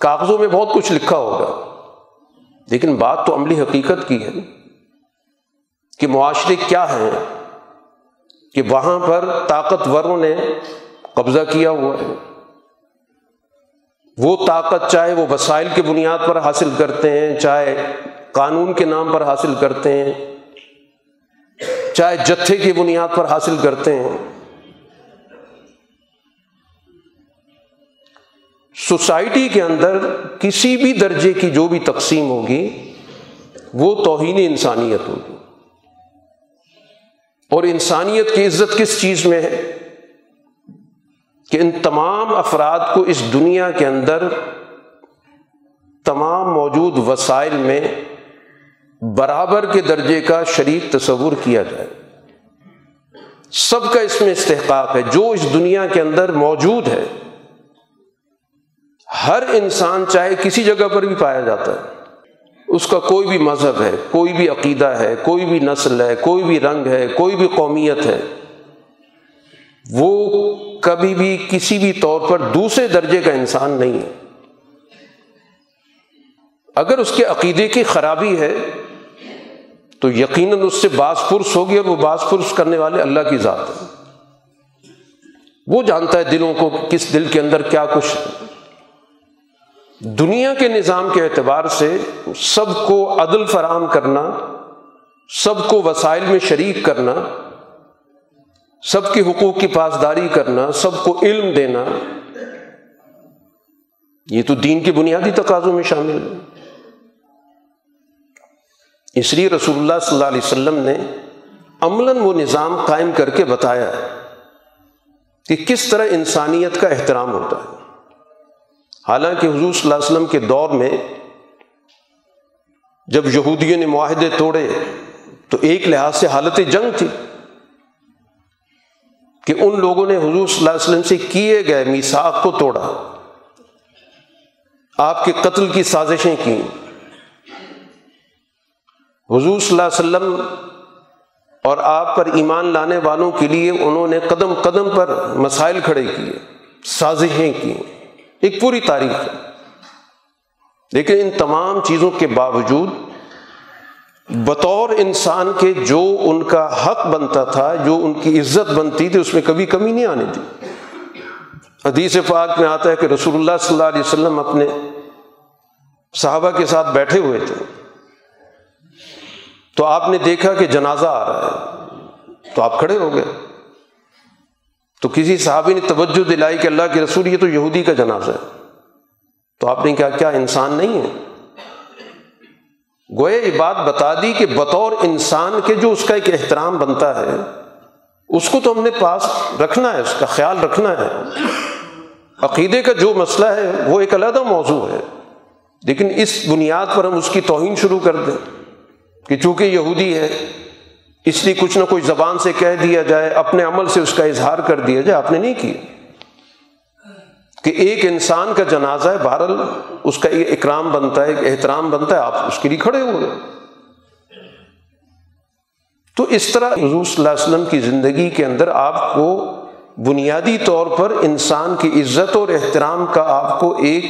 کاغذوں میں بہت کچھ لکھا ہوگا، لیکن بات تو عملی حقیقت کی ہے کہ معاشرے کیا ہیں۔ کہ وہاں پر طاقتوروں نے قبضہ کیا ہوا ہے۔ وہ طاقت چاہے وہ وسائل کی بنیاد پر حاصل کرتے ہیں، چاہے قانون کے نام پر حاصل کرتے ہیں، چاہے جتھے کی بنیاد پر حاصل کرتے ہیں۔ سوسائٹی کے اندر کسی بھی درجے کی جو بھی تقسیم ہوگی، وہ توہین انسانیت ہوگی۔ اور انسانیت کی عزت کس چیز میں ہے؟ کہ ان تمام افراد کو اس دنیا کے اندر تمام موجود وسائل میں برابر کے درجے کا شریک تصور کیا جائے۔ سب کا اس میں استحقاق ہے۔ جو اس دنیا کے اندر موجود ہے، ہر انسان چاہے کسی جگہ پر بھی پایا جاتا ہے۔ اس کا کوئی بھی مذہب ہے، کوئی بھی عقیدہ ہے، کوئی بھی نسل ہے، کوئی بھی رنگ ہے، کوئی بھی قومیت ہے، وہ کبھی بھی کسی بھی طور پر دوسرے درجے کا انسان نہیں ہے۔ اگر اس کے عقیدے کی خرابی ہے، تو یقیناً اس سے باس پرس ہوگی اور وہ باس پرس کرنے والے اللہ کی ذات ہے۔ وہ جانتا ہے دلوں کو کس دل کے اندر کیا کچھ دنیا کے نظام کے اعتبار سے سب کو عدل فراہم کرنا، سب کو وسائل میں شریک کرنا، سب کے حقوق کی پاسداری کرنا، سب کو علم دینا، یہ تو دین کی بنیادی تقاضوں میں شامل ہے۔ اس لیے رسول اللہ صلی اللہ علیہ وسلم نے عملاً وہ نظام قائم کر کے بتایا کہ کس طرح انسانیت کا احترام ہوتا ہے۔ حالانکہ حضور صلی اللہ علیہ وسلم کے دور میں جب یہودیوں نے معاہدے توڑے تو ایک لحاظ سے حالت جنگ تھی کہ ان لوگوں نے حضور صلی اللہ علیہ وسلم سے کیے گئے میساک کو توڑا۔ آپ کے قتل کی سازشیں کی حضور صلی اللہ علیہ وسلم اور آپ پر ایمان لانے والوں کے لیے انہوں نے قدم قدم پر مسائل کھڑے کیے، سازشیں کی ایک پوری تاریخ ہے۔ لیکن ان تمام چیزوں کے باوجود بطور انسان کے جو ان کا حق بنتا تھا، جو ان کی عزت بنتی تھی، اس میں کبھی کمی نہیں آنے تھی حدیث پاک میں آتا ہے کہ رسول اللہ صلی اللہ علیہ وسلم اپنے صحابہ کے ساتھ بیٹھے ہوئے تھے۔ تو آپ نے دیکھا کہ جنازہ آ رہا ہے۔ تو آپ کھڑے ہو گئے۔ تو کسی صحابی نے توجہ دلائی کہ اللہ کے رسول یہ تو یہودی کا جنازہ ہے۔ تو آپ نے کہا، کیا انسان نہیں ہے؟ گوئے یہ بات بتا دی کہ بطور انسان کے جو اس کا ایک احترام بنتا ہے، اس کو تو ہم نے پاس رکھنا ہے، اس کا خیال رکھنا ہے۔ عقیدے کا جو مسئلہ ہے، وہ ایک علیحدہ موضوع ہے۔ لیکن اس بنیاد پر ہم اس کی توہین شروع کر دیں کہ چونکہ یہودی ہے اس لیے کچھ نہ کچھ زبان سے کہہ دیا جائے، اپنے عمل سے اس کا اظہار کر دیا جائے، آپ نے نہیں کیا۔ کہ ایک انسان کا جنازہ ہے، بہرحال اس کا ایک اکرام بنتا ہے، ایک احترام بنتا ہے، آپ اس کے لیے کھڑے ہوئے تو اس طرح حضور صلی اللہ علیہ وسلم کی زندگی کے اندر آپ کو بنیادی طور پر انسان کی عزت اور احترام کا آپ کو ایک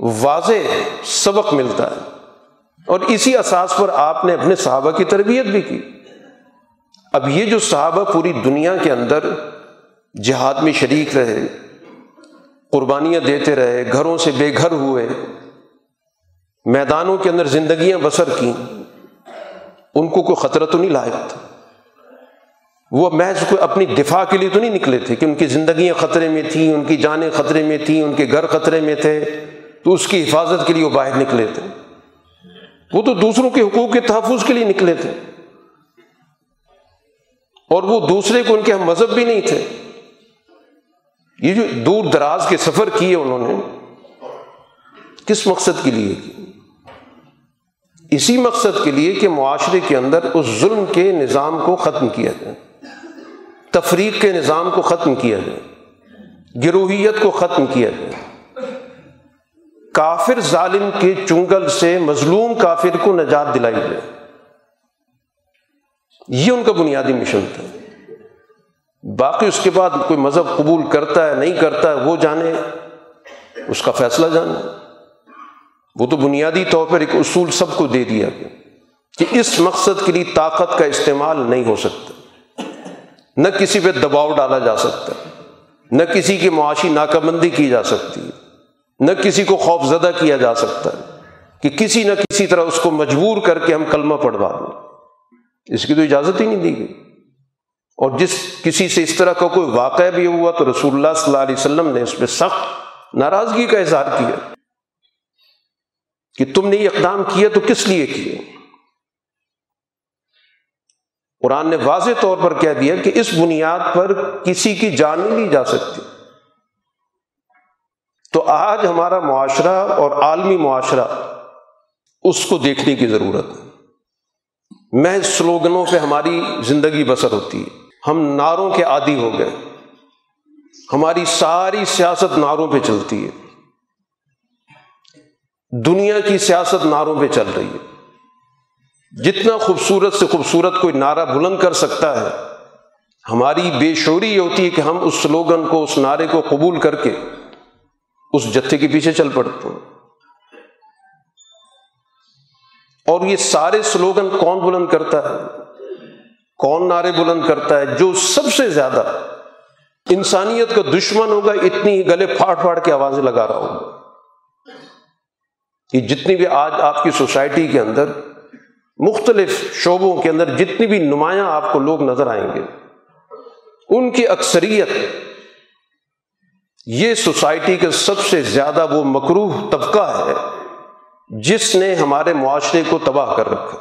واضح سبق ملتا ہے۔ اور اسی اساس پر آپ نے اپنے صحابہ کی تربیت بھی کی۔ اب یہ جو صحابہ پوری دنیا کے اندر جہاد میں شریک رہے، قربانیاں دیتے رہے، گھروں سے بے گھر ہوئے، میدانوں کے اندر زندگیاں بسر کیں، ان کو کوئی خطرہ تو نہیں لائق تھا۔ وہ محض کوئی اپنی دفاع کے لیے تو نہیں نکلے تھے کہ ان کی زندگیاں خطرے میں تھیں، ان کی جانیں خطرے میں تھیں، ان کے گھر خطرے میں تھے، تو اس کی حفاظت کے لیے وہ باہر نکلے تھے۔ وہ تو دوسروں کے حقوق کے تحفظ کے لیے نکلے تھے۔ اور وہ دوسرے کو ان کے ہم مذہب بھی نہیں تھے۔ یہ جو دور دراز کے سفر کیے انہوں نے، کس مقصد کے لیے؟ کی اسی مقصد کے لیے کہ معاشرے کے اندر اس ظلم کے نظام کو ختم کیا جائے، تفریق کے نظام کو ختم کیا جائے، گروہیت کو ختم کیا جائے۔ کافر ظالم کے چنگل سے مظلوم کافر کو نجات دلائی جائے۔ یہ ان کا بنیادی مشن تھا۔ باقی اس کے بعد کوئی مذہب قبول کرتا ہے، نہیں کرتا ہے، وہ جانے، اس کا فیصلہ جانے۔ وہ تو بنیادی طور پر ایک اصول سب کو دے دیا گیا کہ اس مقصد کے لیے طاقت کا استعمال نہیں ہو سکتا۔ نہ کسی پہ دباؤ ڈالا جا سکتا، نہ کسی کی معاشی ناکہ بندی کی جا سکتی ہے نہ کسی کو خوف زدہ کیا جا سکتا ہے کہ کسی نہ کسی طرح اس کو مجبور کر کے ہم کلمہ پڑھوا دیں۔ اس کی تو اجازت ہی نہیں دی گئی۔ اور جس کسی سے اس طرح کا کوئی واقعہ بھی ہوا تو رسول اللہ صلی اللہ علیہ وسلم نے اس پہ سخت ناراضگی کا اظہار کیا کہ تم نے یہ اقدام کیا تو کس لیے کیے؟ قرآن نے واضح طور پر کہہ دیا کہ اس بنیاد پر کسی کی جان نہیں لی جا سکتی۔ تو آج ہمارا معاشرہ اور عالمی معاشرہ اس کو دیکھنے کی ضرورت ہے۔ میں سلوگنوں پہ ہماری زندگی بسر ہوتی ہے۔ ہم نعروں کے عادی ہو گئے۔ ہماری ساری سیاست نعروں پہ چلتی ہے۔ دنیا کی سیاست نعروں پہ چل رہی ہے۔ جتنا خوبصورت سے خوبصورت کوئی نعرہ بلند کر سکتا ہے، ہماری بے شوری یہ ہوتی ہے کہ ہم اس سلوگن کو، اس نعرے کو قبول کر کے اس جتھے کے پیچھے چل پڑتے ہیں۔ اور یہ سارے سلوگن کون بلند کرتا ہے؟ کون نعرے بلند کرتا ہے؟ جو سب سے زیادہ انسانیت کا دشمن ہوگا، اتنی گلے پھاڑ پھاڑ کے آوازیں لگا رہا ہوگا۔ کہ جتنی بھی آج آپ کی سوسائٹی کے اندر، مختلف شعبوں کے اندر جتنی بھی نمایاں آپ کو لوگ نظر آئیں گے، ان کی اکثریت یہ سوسائٹی کا سب سے زیادہ وہ مقروح طبقہ ہے جس نے ہمارے معاشرے کو تباہ کر رکھا۔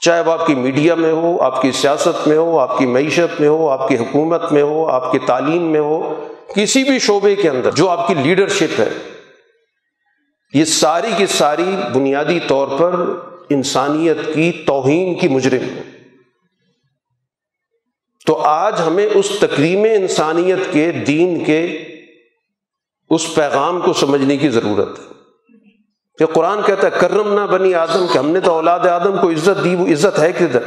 چاہے وہ آپ کی میڈیا میں ہو، آپ کی سیاست میں ہو، آپ کی معیشت میں ہو، آپ کی حکومت میں ہو، آپ کی تعلیم میں ہو، کسی بھی شعبے کے اندر جو آپ کی لیڈرشپ ہے، یہ ساری کی ساری بنیادی طور پر انسانیت کی توہین کی مجرم ہے۔ تو آج ہمیں اس تقریم انسانیت کے، دین کے، اس پیغام کو سمجھنے کی ضرورت ہے۔ کہ قرآن کہتا ہے، کرم نہ بنی آدم کہ ہم نے تو اولاد آدم کو عزت دی، وہ عزت ہے کدھر؟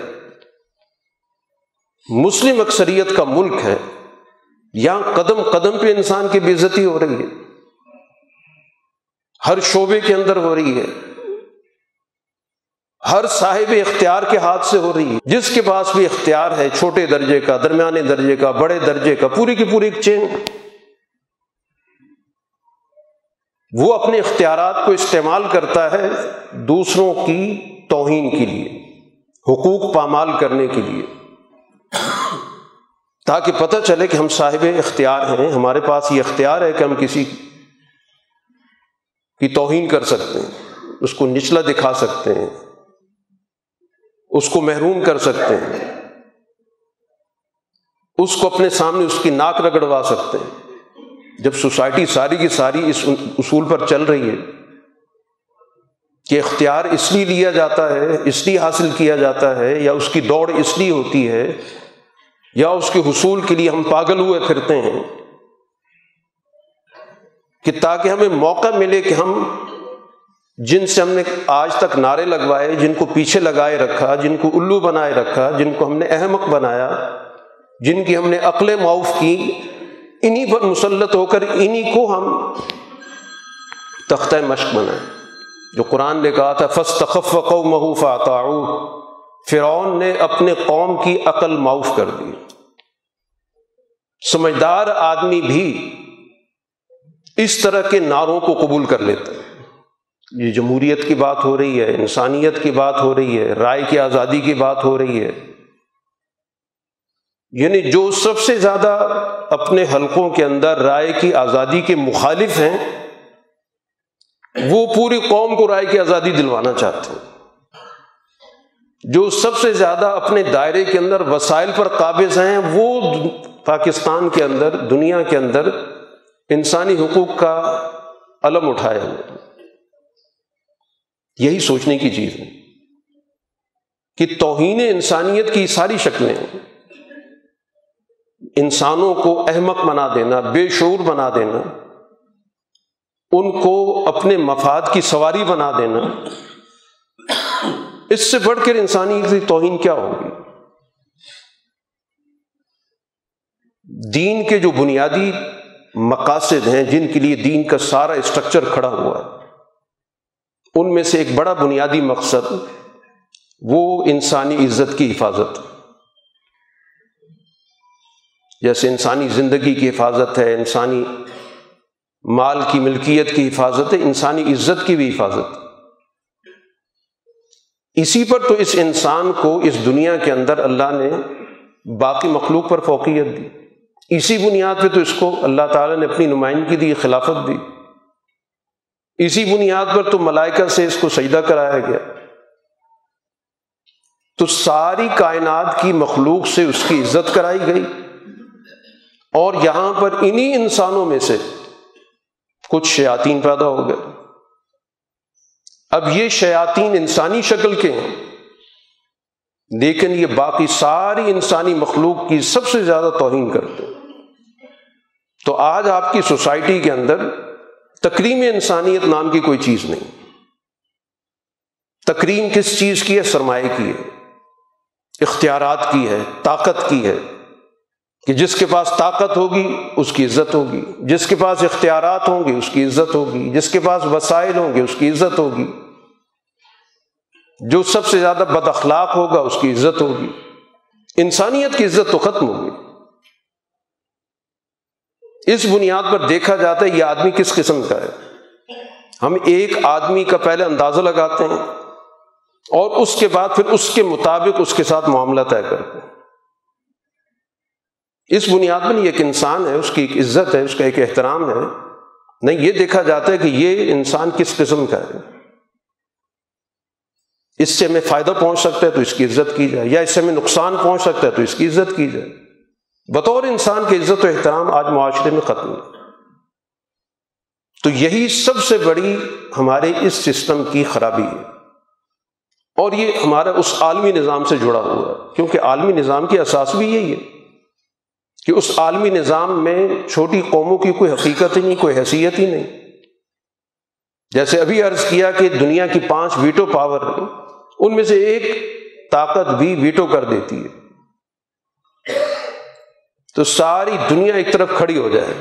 مسلم اکثریت کا ملک ہے، یہاں قدم قدم پہ انسان کی بے عزتی ہو رہی ہے۔ ہر شعبے کے اندر ہو رہی ہے۔ ہر صاحب اختیار کے ہاتھ سے ہو رہی ہے۔ جس کے پاس بھی اختیار ہے، چھوٹے درجے کا، درمیانے درجے کا، بڑے درجے کا، پوری کی پوری ایک چین۔ وہ اپنے اختیارات کو استعمال کرتا ہے دوسروں کی توہین کے لیے، حقوق پامال کرنے کے لیے، تاکہ پتہ چلے کہ ہم صاحب اختیار ہیں، ہمارے پاس یہ اختیار ہے کہ ہم کسی کی توہین کر سکتے ہیں، اس کو نچلا دکھا سکتے ہیں، اس کو محروم کر سکتے ہیں، اس کو اپنے سامنے اس کی ناک رگڑوا سکتے ہیں۔ جب سوسائٹی ساری کی ساری اس اصول پر چل رہی ہے کہ اختیار اس لیے لیا جاتا ہے، اس لیے حاصل کیا جاتا ہے، یا اس کی دوڑ اس لیے ہوتی ہے، یا اس کے حصول کے لیے ہم پاگل ہوئے پھرتے ہیں کہ تاکہ ہمیں موقع ملے کہ ہم جن سے ہم نے آج تک نعرے لگوائے، جن کو پیچھے لگائے رکھا، جن کو الو بنائے رکھا، جن کو ہم نے احمق بنایا، جن کی ہم نے عقل معاف کی انہیں پر مسلط ہو کر انہیں کو ہم تختہ مشق بنائیں۔ جو قرآن نے کہا تھا فس تخف قو محوف فرعون نے اپنے قوم کی عقل معاف کر دی۔ سمجھدار آدمی بھی اس طرح کے نعروں کو قبول کر لیتا۔ ہے یہ جمہوریت کی بات ہو رہی ہے، انسانیت کی بات ہو رہی ہے، رائے کی آزادی کی بات ہو رہی ہے۔ یعنی جو سب سے زیادہ اپنے حلقوں کے اندر رائے کی آزادی کے مخالف ہیں، وہ پوری قوم کو رائے کی آزادی دلوانا چاہتے ہیں۔ جو سب سے زیادہ اپنے دائرے کے اندر وسائل پر قابض ہیں، وہ پاکستان کے اندر، دنیا کے اندر انسانی حقوق کا علم اٹھائے ہوئے یہی سوچنے کی چیز ہے کہ توہین انسانیت کی ساری شکلیں انسانوں کو احمق بنا دینا، بے شعور بنا دینا، ان کو اپنے مفاد کی سواری بنا دینا، اس سے بڑھ کر انسانی کی توہین کیا ہوگی؟ دین کے جو بنیادی مقاصد ہیں، جن کے لیے دین کا سارا اسٹرکچر کھڑا ہوا ہے، ان میں سے ایک بڑا بنیادی مقصد وہ انسانی عزت کی حفاظت۔ جیسے انسانی زندگی کی حفاظت ہے، انسانی مال کی ملکیت کی حفاظت ہے، انسانی عزت کی بھی حفاظت اسی پر تو اس انسان کو اس دنیا کے اندر اللہ نے باقی مخلوق پر فوقیت دی۔ اسی بنیاد پہ تو اس کو اللہ تعالیٰ نے اپنی نمائندگی دی، خلافت دی۔ اسی بنیاد پر تو ملائکہ سے اس کو سجدہ کرایا گیا۔ تو ساری کائنات کی مخلوق سے اس کی عزت کرائی گئی۔ اور یہاں پر انہی انسانوں میں سے کچھ شیاطین پیدا ہو گئے۔ اب یہ شیاطین انسانی شکل کے ہیں، لیکن یہ باقی ساری انسانی مخلوق کی سب سے زیادہ توہین کرتے تو آج آپ کی سوسائٹی کے اندر تکریم انسانیت نام کی کوئی چیز نہیں۔ تکریم کس چیز کی ہے؟ سرمایہ کی ہے۔ اختیارات کی ہے، طاقت کی ہے۔ کہ جس کے پاس طاقت ہوگی، اس کی عزت ہوگی۔ جس کے پاس اختیارات ہوں گے، اس کی عزت ہوگی۔ جس کے پاس وسائل ہوں گے، اس کی عزت ہوگی۔ جو سب سے زیادہ بد اخلاق ہوگا، اس کی عزت ہوگی۔ انسانیت کی عزت تو ختم ہوگی اس بنیاد پر دیکھا جاتا ہے، یہ آدمی کس قسم کا ہے۔ ہم ایک آدمی کا پہلے اندازہ لگاتے ہیں اور اس کے بعد پھر اس کے مطابق اس کے ساتھ معاملہ طے کرتے ہیں۔ اس بنیاد پر ایک انسان ہے، اس کی ایک عزت ہے، اس کا ایک احترام ہے۔ نہیں، یہ دیکھا جاتا ہے کہ یہ انسان کس قسم کا ہے۔ اس سے ہمیں فائدہ پہنچ سکتا ہے تو اس کی عزت کی جائے، یا اس سے ہمیں نقصان پہنچ سکتا ہے تو اس کی عزت کی جائے۔ بطور انسان کی عزت و احترام آج معاشرے میں ختم ہے۔ تو یہی سب سے بڑی ہمارے اس سسٹم کی خرابی ہے۔ اور یہ ہمارا اس عالمی نظام سے جڑا ہوا ہے، کیونکہ عالمی نظام کی اساس بھی یہی ہے۔ کہ اس عالمی نظام میں چھوٹی قوموں کی کوئی حقیقت ہی نہیں، کوئی حیثیت ہی نہیں۔ جیسے ابھی عرض کیا کہ دنیا کی پانچ ویٹو پاور ان میں سے ایک طاقت بھی ویٹو کر دیتی ہے۔ تو ساری دنیا ایک طرف کھڑی ہو جائے۔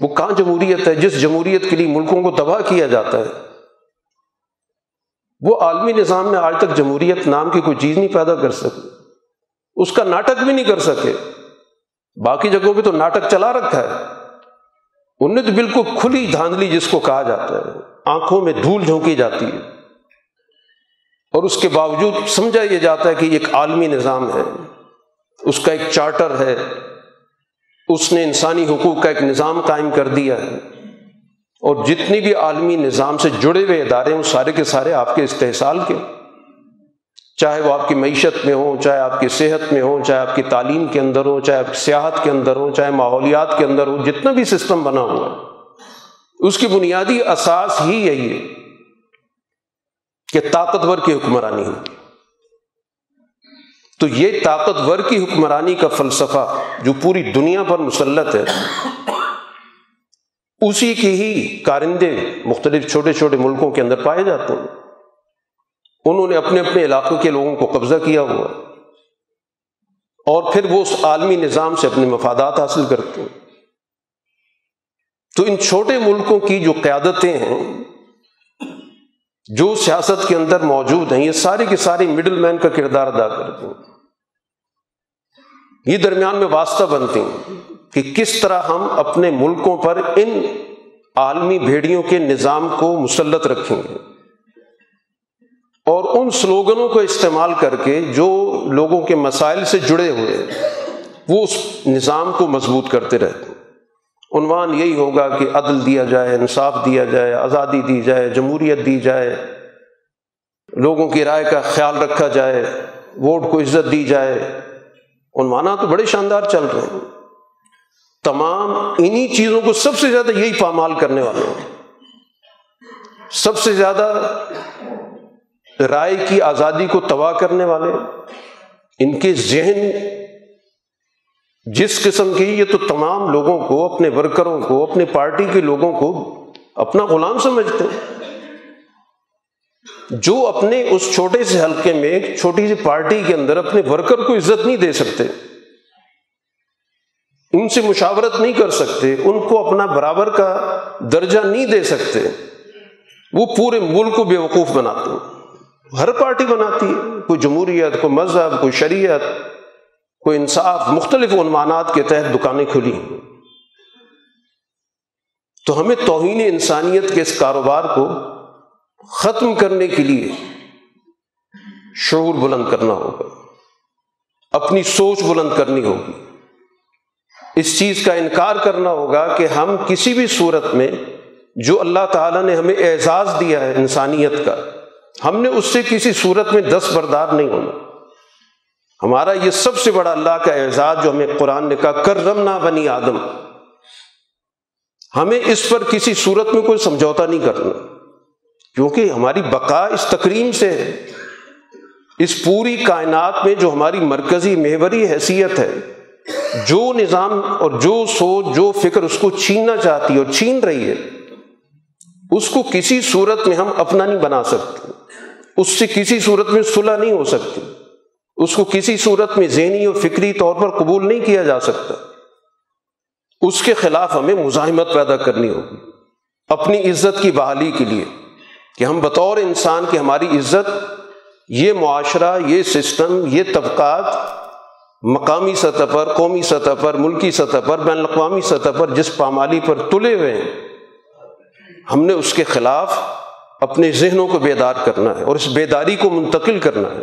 وہ کہاں جمہوریت ہے؟ جس جمہوریت کے لیے ملکوں کو تباہ کیا جاتا ہے۔ وہ عالمی نظام میں آج تک جمہوریت نام کی کوئی چیز نہیں پیدا کر سکے اس کا ناٹک بھی نہیں کر سکے۔ باقی جگہوں پہ تو ناٹک چلا رکھا ہے۔ ان نے تو بالکل کھلی دھاندلی جس کو کہا جاتا ہے۔ آنکھوں میں دھول جھونکی جاتی ہے۔ اور اس کے باوجود سمجھا یہ جاتا ہے کہ یہ ایک عالمی نظام ہے۔ اس کا ایک چارٹر ہے۔ اس نے انسانی حقوق کا ایک نظام قائم کر دیا ہے۔ اور جتنی بھی عالمی نظام سے جڑے ہوئے ادارے ہیں، وہ سارے کے سارے آپ کے استحصال کے۔ چاہے وہ آپ کی معیشت میں ہوں چاہے آپ کی صحت میں ہوں چاہے آپ کی تعلیم کے اندر ہو، چاہے آپ کی سیاحت کے اندر ہو، چاہے ماحولیات کے اندر ہو، جتنا بھی سسٹم بنا ہوا ہے، اس کی بنیادی اساس ہی یہی ہے کہ طاقتور کی حکمرانی ہوگی تو یہ طاقتور کی حکمرانی کا فلسفہ جو پوری دنیا پر مسلط ہے، اسی کی ہی کارندے مختلف چھوٹے چھوٹے ملکوں کے اندر پائے جاتے ہیں۔ انہوں نے اپنے اپنے علاقوں کے لوگوں کو قبضہ کیا ہوا اور پھر وہ اس عالمی نظام سے اپنے مفادات حاصل کرتے ہیں۔ تو ان چھوٹے ملکوں کی جو قیادتیں ہیں، جو سیاست کے اندر موجود ہیں، یہ ساری کی ساری مڈل مین کا کردار ادا کرتے ہیں۔ یہ درمیان میں واسطہ بنتی ہیں کہ کس طرح ہم اپنے ملکوں پر ان عالمی بھیڑیوں کے نظام کو مسلط رکھیں گے۔ اور ان سلوگنوں کو استعمال کر کے جو لوگوں کے مسائل سے جڑے ہوئے، وہ اس نظام کو مضبوط کرتے رہتے ہیں۔ عنوان یہی ہوگا کہ عدل دیا جائے، انصاف دیا جائے، آزادی دی جائے، جمہوریت دی جائے، لوگوں کی رائے کا خیال رکھا جائے، ووٹ کو عزت دی جائے۔ عنوانات تو بڑے شاندار چل رہے ہیں۔ تمام انہی چیزوں کو سب سے زیادہ یہی پامال کرنے والے ہیں۔ سب سے زیادہ رائے کی آزادی کو تباہ کرنے والے، ان کے ذہن جس قسم کی یہ تو تمام لوگوں کو، اپنے ورکروں کو، اپنے پارٹی کے لوگوں کو اپنا غلام سمجھتے ہیں۔ جو اپنے اس چھوٹے سے حلقے میں، ایک چھوٹی سی پارٹی کے اندر اپنے ورکر کو عزت نہیں دے سکتے، ان سے مشاورت نہیں کر سکتے، ان کو اپنا برابر کا درجہ نہیں دے سکتے، وہ پورے ملک کو بیوقوف بناتے ہیں۔ ہر پارٹی بناتی ہے، کوئی جمہوریت، کوئی مذہب، کوئی شریعت، کوئی انصاف، مختلف عنوانات کے تحت دکانیں کھلی تو ہمیں توہین انسانیت کے اس کاروبار کو ختم کرنے کے لیے شعور بلند کرنا ہوگا۔ اپنی سوچ بلند کرنی ہوگی۔ اس چیز کا انکار کرنا ہوگا کہ ہم کسی بھی صورت میں جو اللہ تعالیٰ نے ہمیں اعزاز دیا ہے انسانیت کا ہم نے اس سے کسی صورت میں دس بردار نہیں ہونا۔ ہمارا یہ سب سے بڑا اللہ کا اعزاز جو ہمیں قرآن نے کہا کرم نہ بنی آدم ہمیں اس پر کسی صورت میں کوئی سمجھوتا نہیں کرنا۔ کیونکہ ہماری بقا اس تقریم سے ہے۔ اس پوری کائنات میں جو ہماری مرکزی محوری حیثیت ہے، جو نظام اور جو سوچ، جو فکر اس کو چھیننا چاہتی ہے اور چھین رہی ہے اس کو کسی صورت میں ہم اپنا نہیں بنا سکتے۔ اس سے کسی صورت میں صلح نہیں ہو سکتی۔ اس کو کسی صورت میں ذہنی اور فکری طور پر قبول نہیں کیا جا سکتا۔ اس کے خلاف ہمیں مزاحمت پیدا کرنی ہوگی۔ اپنی عزت کی بحالی کے لیے۔ کہ ہم بطور انسان کی ہماری عزت، یہ معاشرہ، یہ سسٹم، یہ طبقات مقامی سطح پر، قومی سطح پر، ملکی سطح پر، بین الاقوامی سطح پر جس پامالی پر تلے ہوئے ہیں ہم نے اس کے خلاف اپنے ذہنوں کو بیدار کرنا ہے اور اس بیداری کو منتقل کرنا ہے۔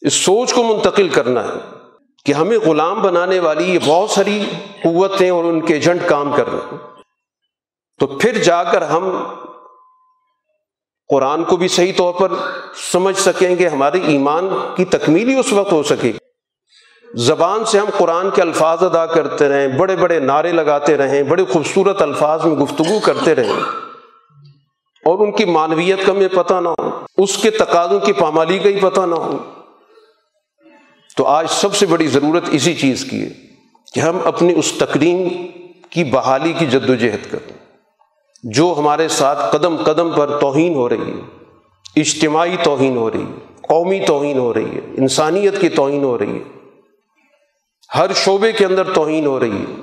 اس سوچ کو منتقل کرنا ہے کہ ہمیں غلام بنانے والی یہ بہت ساری قوتیں اور ان کے ایجنٹ کام کر رہے ہیں۔ تو پھر جا کر ہم قرآن کو بھی صحیح طور پر سمجھ سکیں گے، ہمارے ایمان کی تکمیلی اس وقت ہو سکے گی۔ زبان سے ہم قرآن کے الفاظ ادا کرتے رہیں، بڑے بڑے نعرے لگاتے رہیں، بڑے خوبصورت الفاظ میں گفتگو کرتے رہیں۔ اور ان کی معنویت کا ہمیں پتہ نہ ہو، اس کے تقاضوں کی پامالی کا ہی پتہ نہ ہو۔ تو آج سب سے بڑی ضرورت اسی چیز کی ہے کہ ہم اپنی اس تقریم کی بحالی کی جد و جہد کریں۔ جو ہمارے ساتھ قدم قدم پر توہین ہو رہی ہے، اجتماعی توہین ہو رہی ہے، قومی توہین ہو رہی ہے، انسانیت کی توہین ہو رہی ہے۔ ہر شعبے کے اندر توہین ہو رہی ہے۔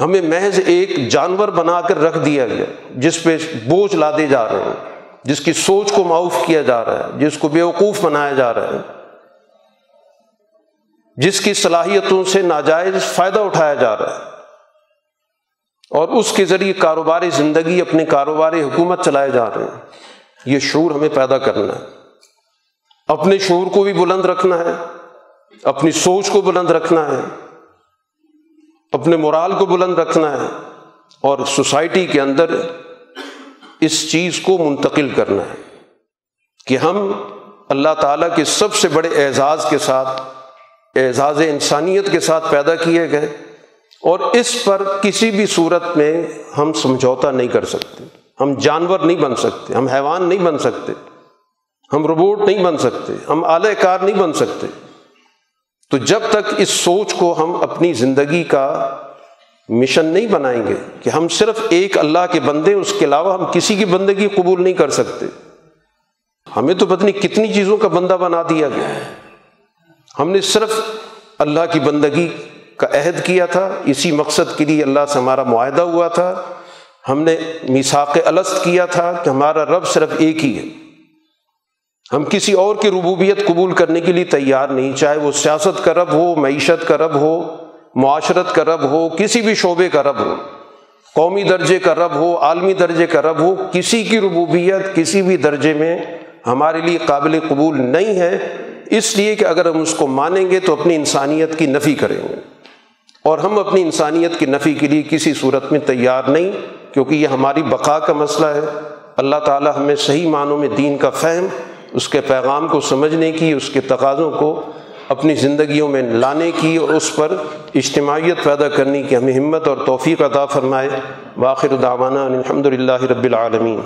ہمیں محض ایک جانور بنا کر رکھ دیا گیا، جس پہ بوجھ لادے جا رہے ہیں، جس کی سوچ کو معاف کیا جا رہا ہے، جس کو بیوقوف بنایا جا رہا ہے، جس کی صلاحیتوں سے ناجائز فائدہ اٹھایا جا رہا ہے۔ اور اس کے ذریعے کاروباری زندگی، اپنے کاروباری حکومت چلائے جا رہے ہیں۔ یہ شعور ہمیں پیدا کرنا ہے۔ اپنے شعور کو بھی بلند رکھنا ہے۔ اپنی سوچ کو بلند رکھنا ہے، اپنے مرال کو بلند رکھنا ہے اور سوسائٹی کے اندر اس چیز کو منتقل کرنا ہے کہ ہم اللہ تعالیٰ کے سب سے بڑے اعزاز کے ساتھ، اعزاز انسانیت کے ساتھ پیدا کیے گئے اور اس پر کسی بھی صورت میں ہم سمجھوتا نہیں کر سکتے۔ ہم جانور نہیں بن سکتے، ہم حیوان نہیں بن سکتے، ہم روبوٹ نہیں بن سکتے، ہم اعلی کار نہیں بن سکتے۔ تو جب تک اس سوچ کو ہم اپنی زندگی کا مشن نہیں بنائیں گے کہ ہم صرف ایک اللہ کے بندے اس کے علاوہ ہم کسی کی بندگی قبول نہیں کر سکتے۔ ہمیں تو پتہ نہیں کتنی چیزوں کا بندہ بنا دیا گیا ہم نے صرف اللہ کی بندگی کا عہد کیا تھا، اسی مقصد کے لیے اللہ سے ہمارا معاہدہ ہوا تھا۔ ہم نے میساق الست کیا تھا کہ ہمارا رب صرف ایک ہی ہے۔ ہم کسی اور کی ربوبیت قبول کرنے کے لیے تیار نہیں، چاہے وہ سیاست کا رب ہو، معیشت کا رب ہو، معاشرت کا رب ہو، کسی بھی شعبے کا رب ہو، قومی درجے کا رب ہو، عالمی درجے کا رب ہو، کسی کی ربوبیت کسی بھی درجے میں ہمارے لیے قابل قبول نہیں ہے۔ اس لیے کہ اگر ہم اس کو مانیں گے تو اپنی انسانیت کی نفی کریں گے۔ اور ہم اپنی انسانیت کی نفی کے لیے کسی صورت میں تیار نہیں، کیونکہ یہ ہماری بقا کا مسئلہ ہے۔ اللہ تعالیٰ ہمیں صحیح معنوں میں دین کا فہم اس کے پیغام کو سمجھنے کی، اس کے تقاضوں کو اپنی زندگیوں میں لانے کی اور اس پر اجتماعیت پیدا کرنے کی ہمیں ہمت اور توفیق عطا فرمائے۔ باخر دعوانا الحمد للہ رب العالمین۔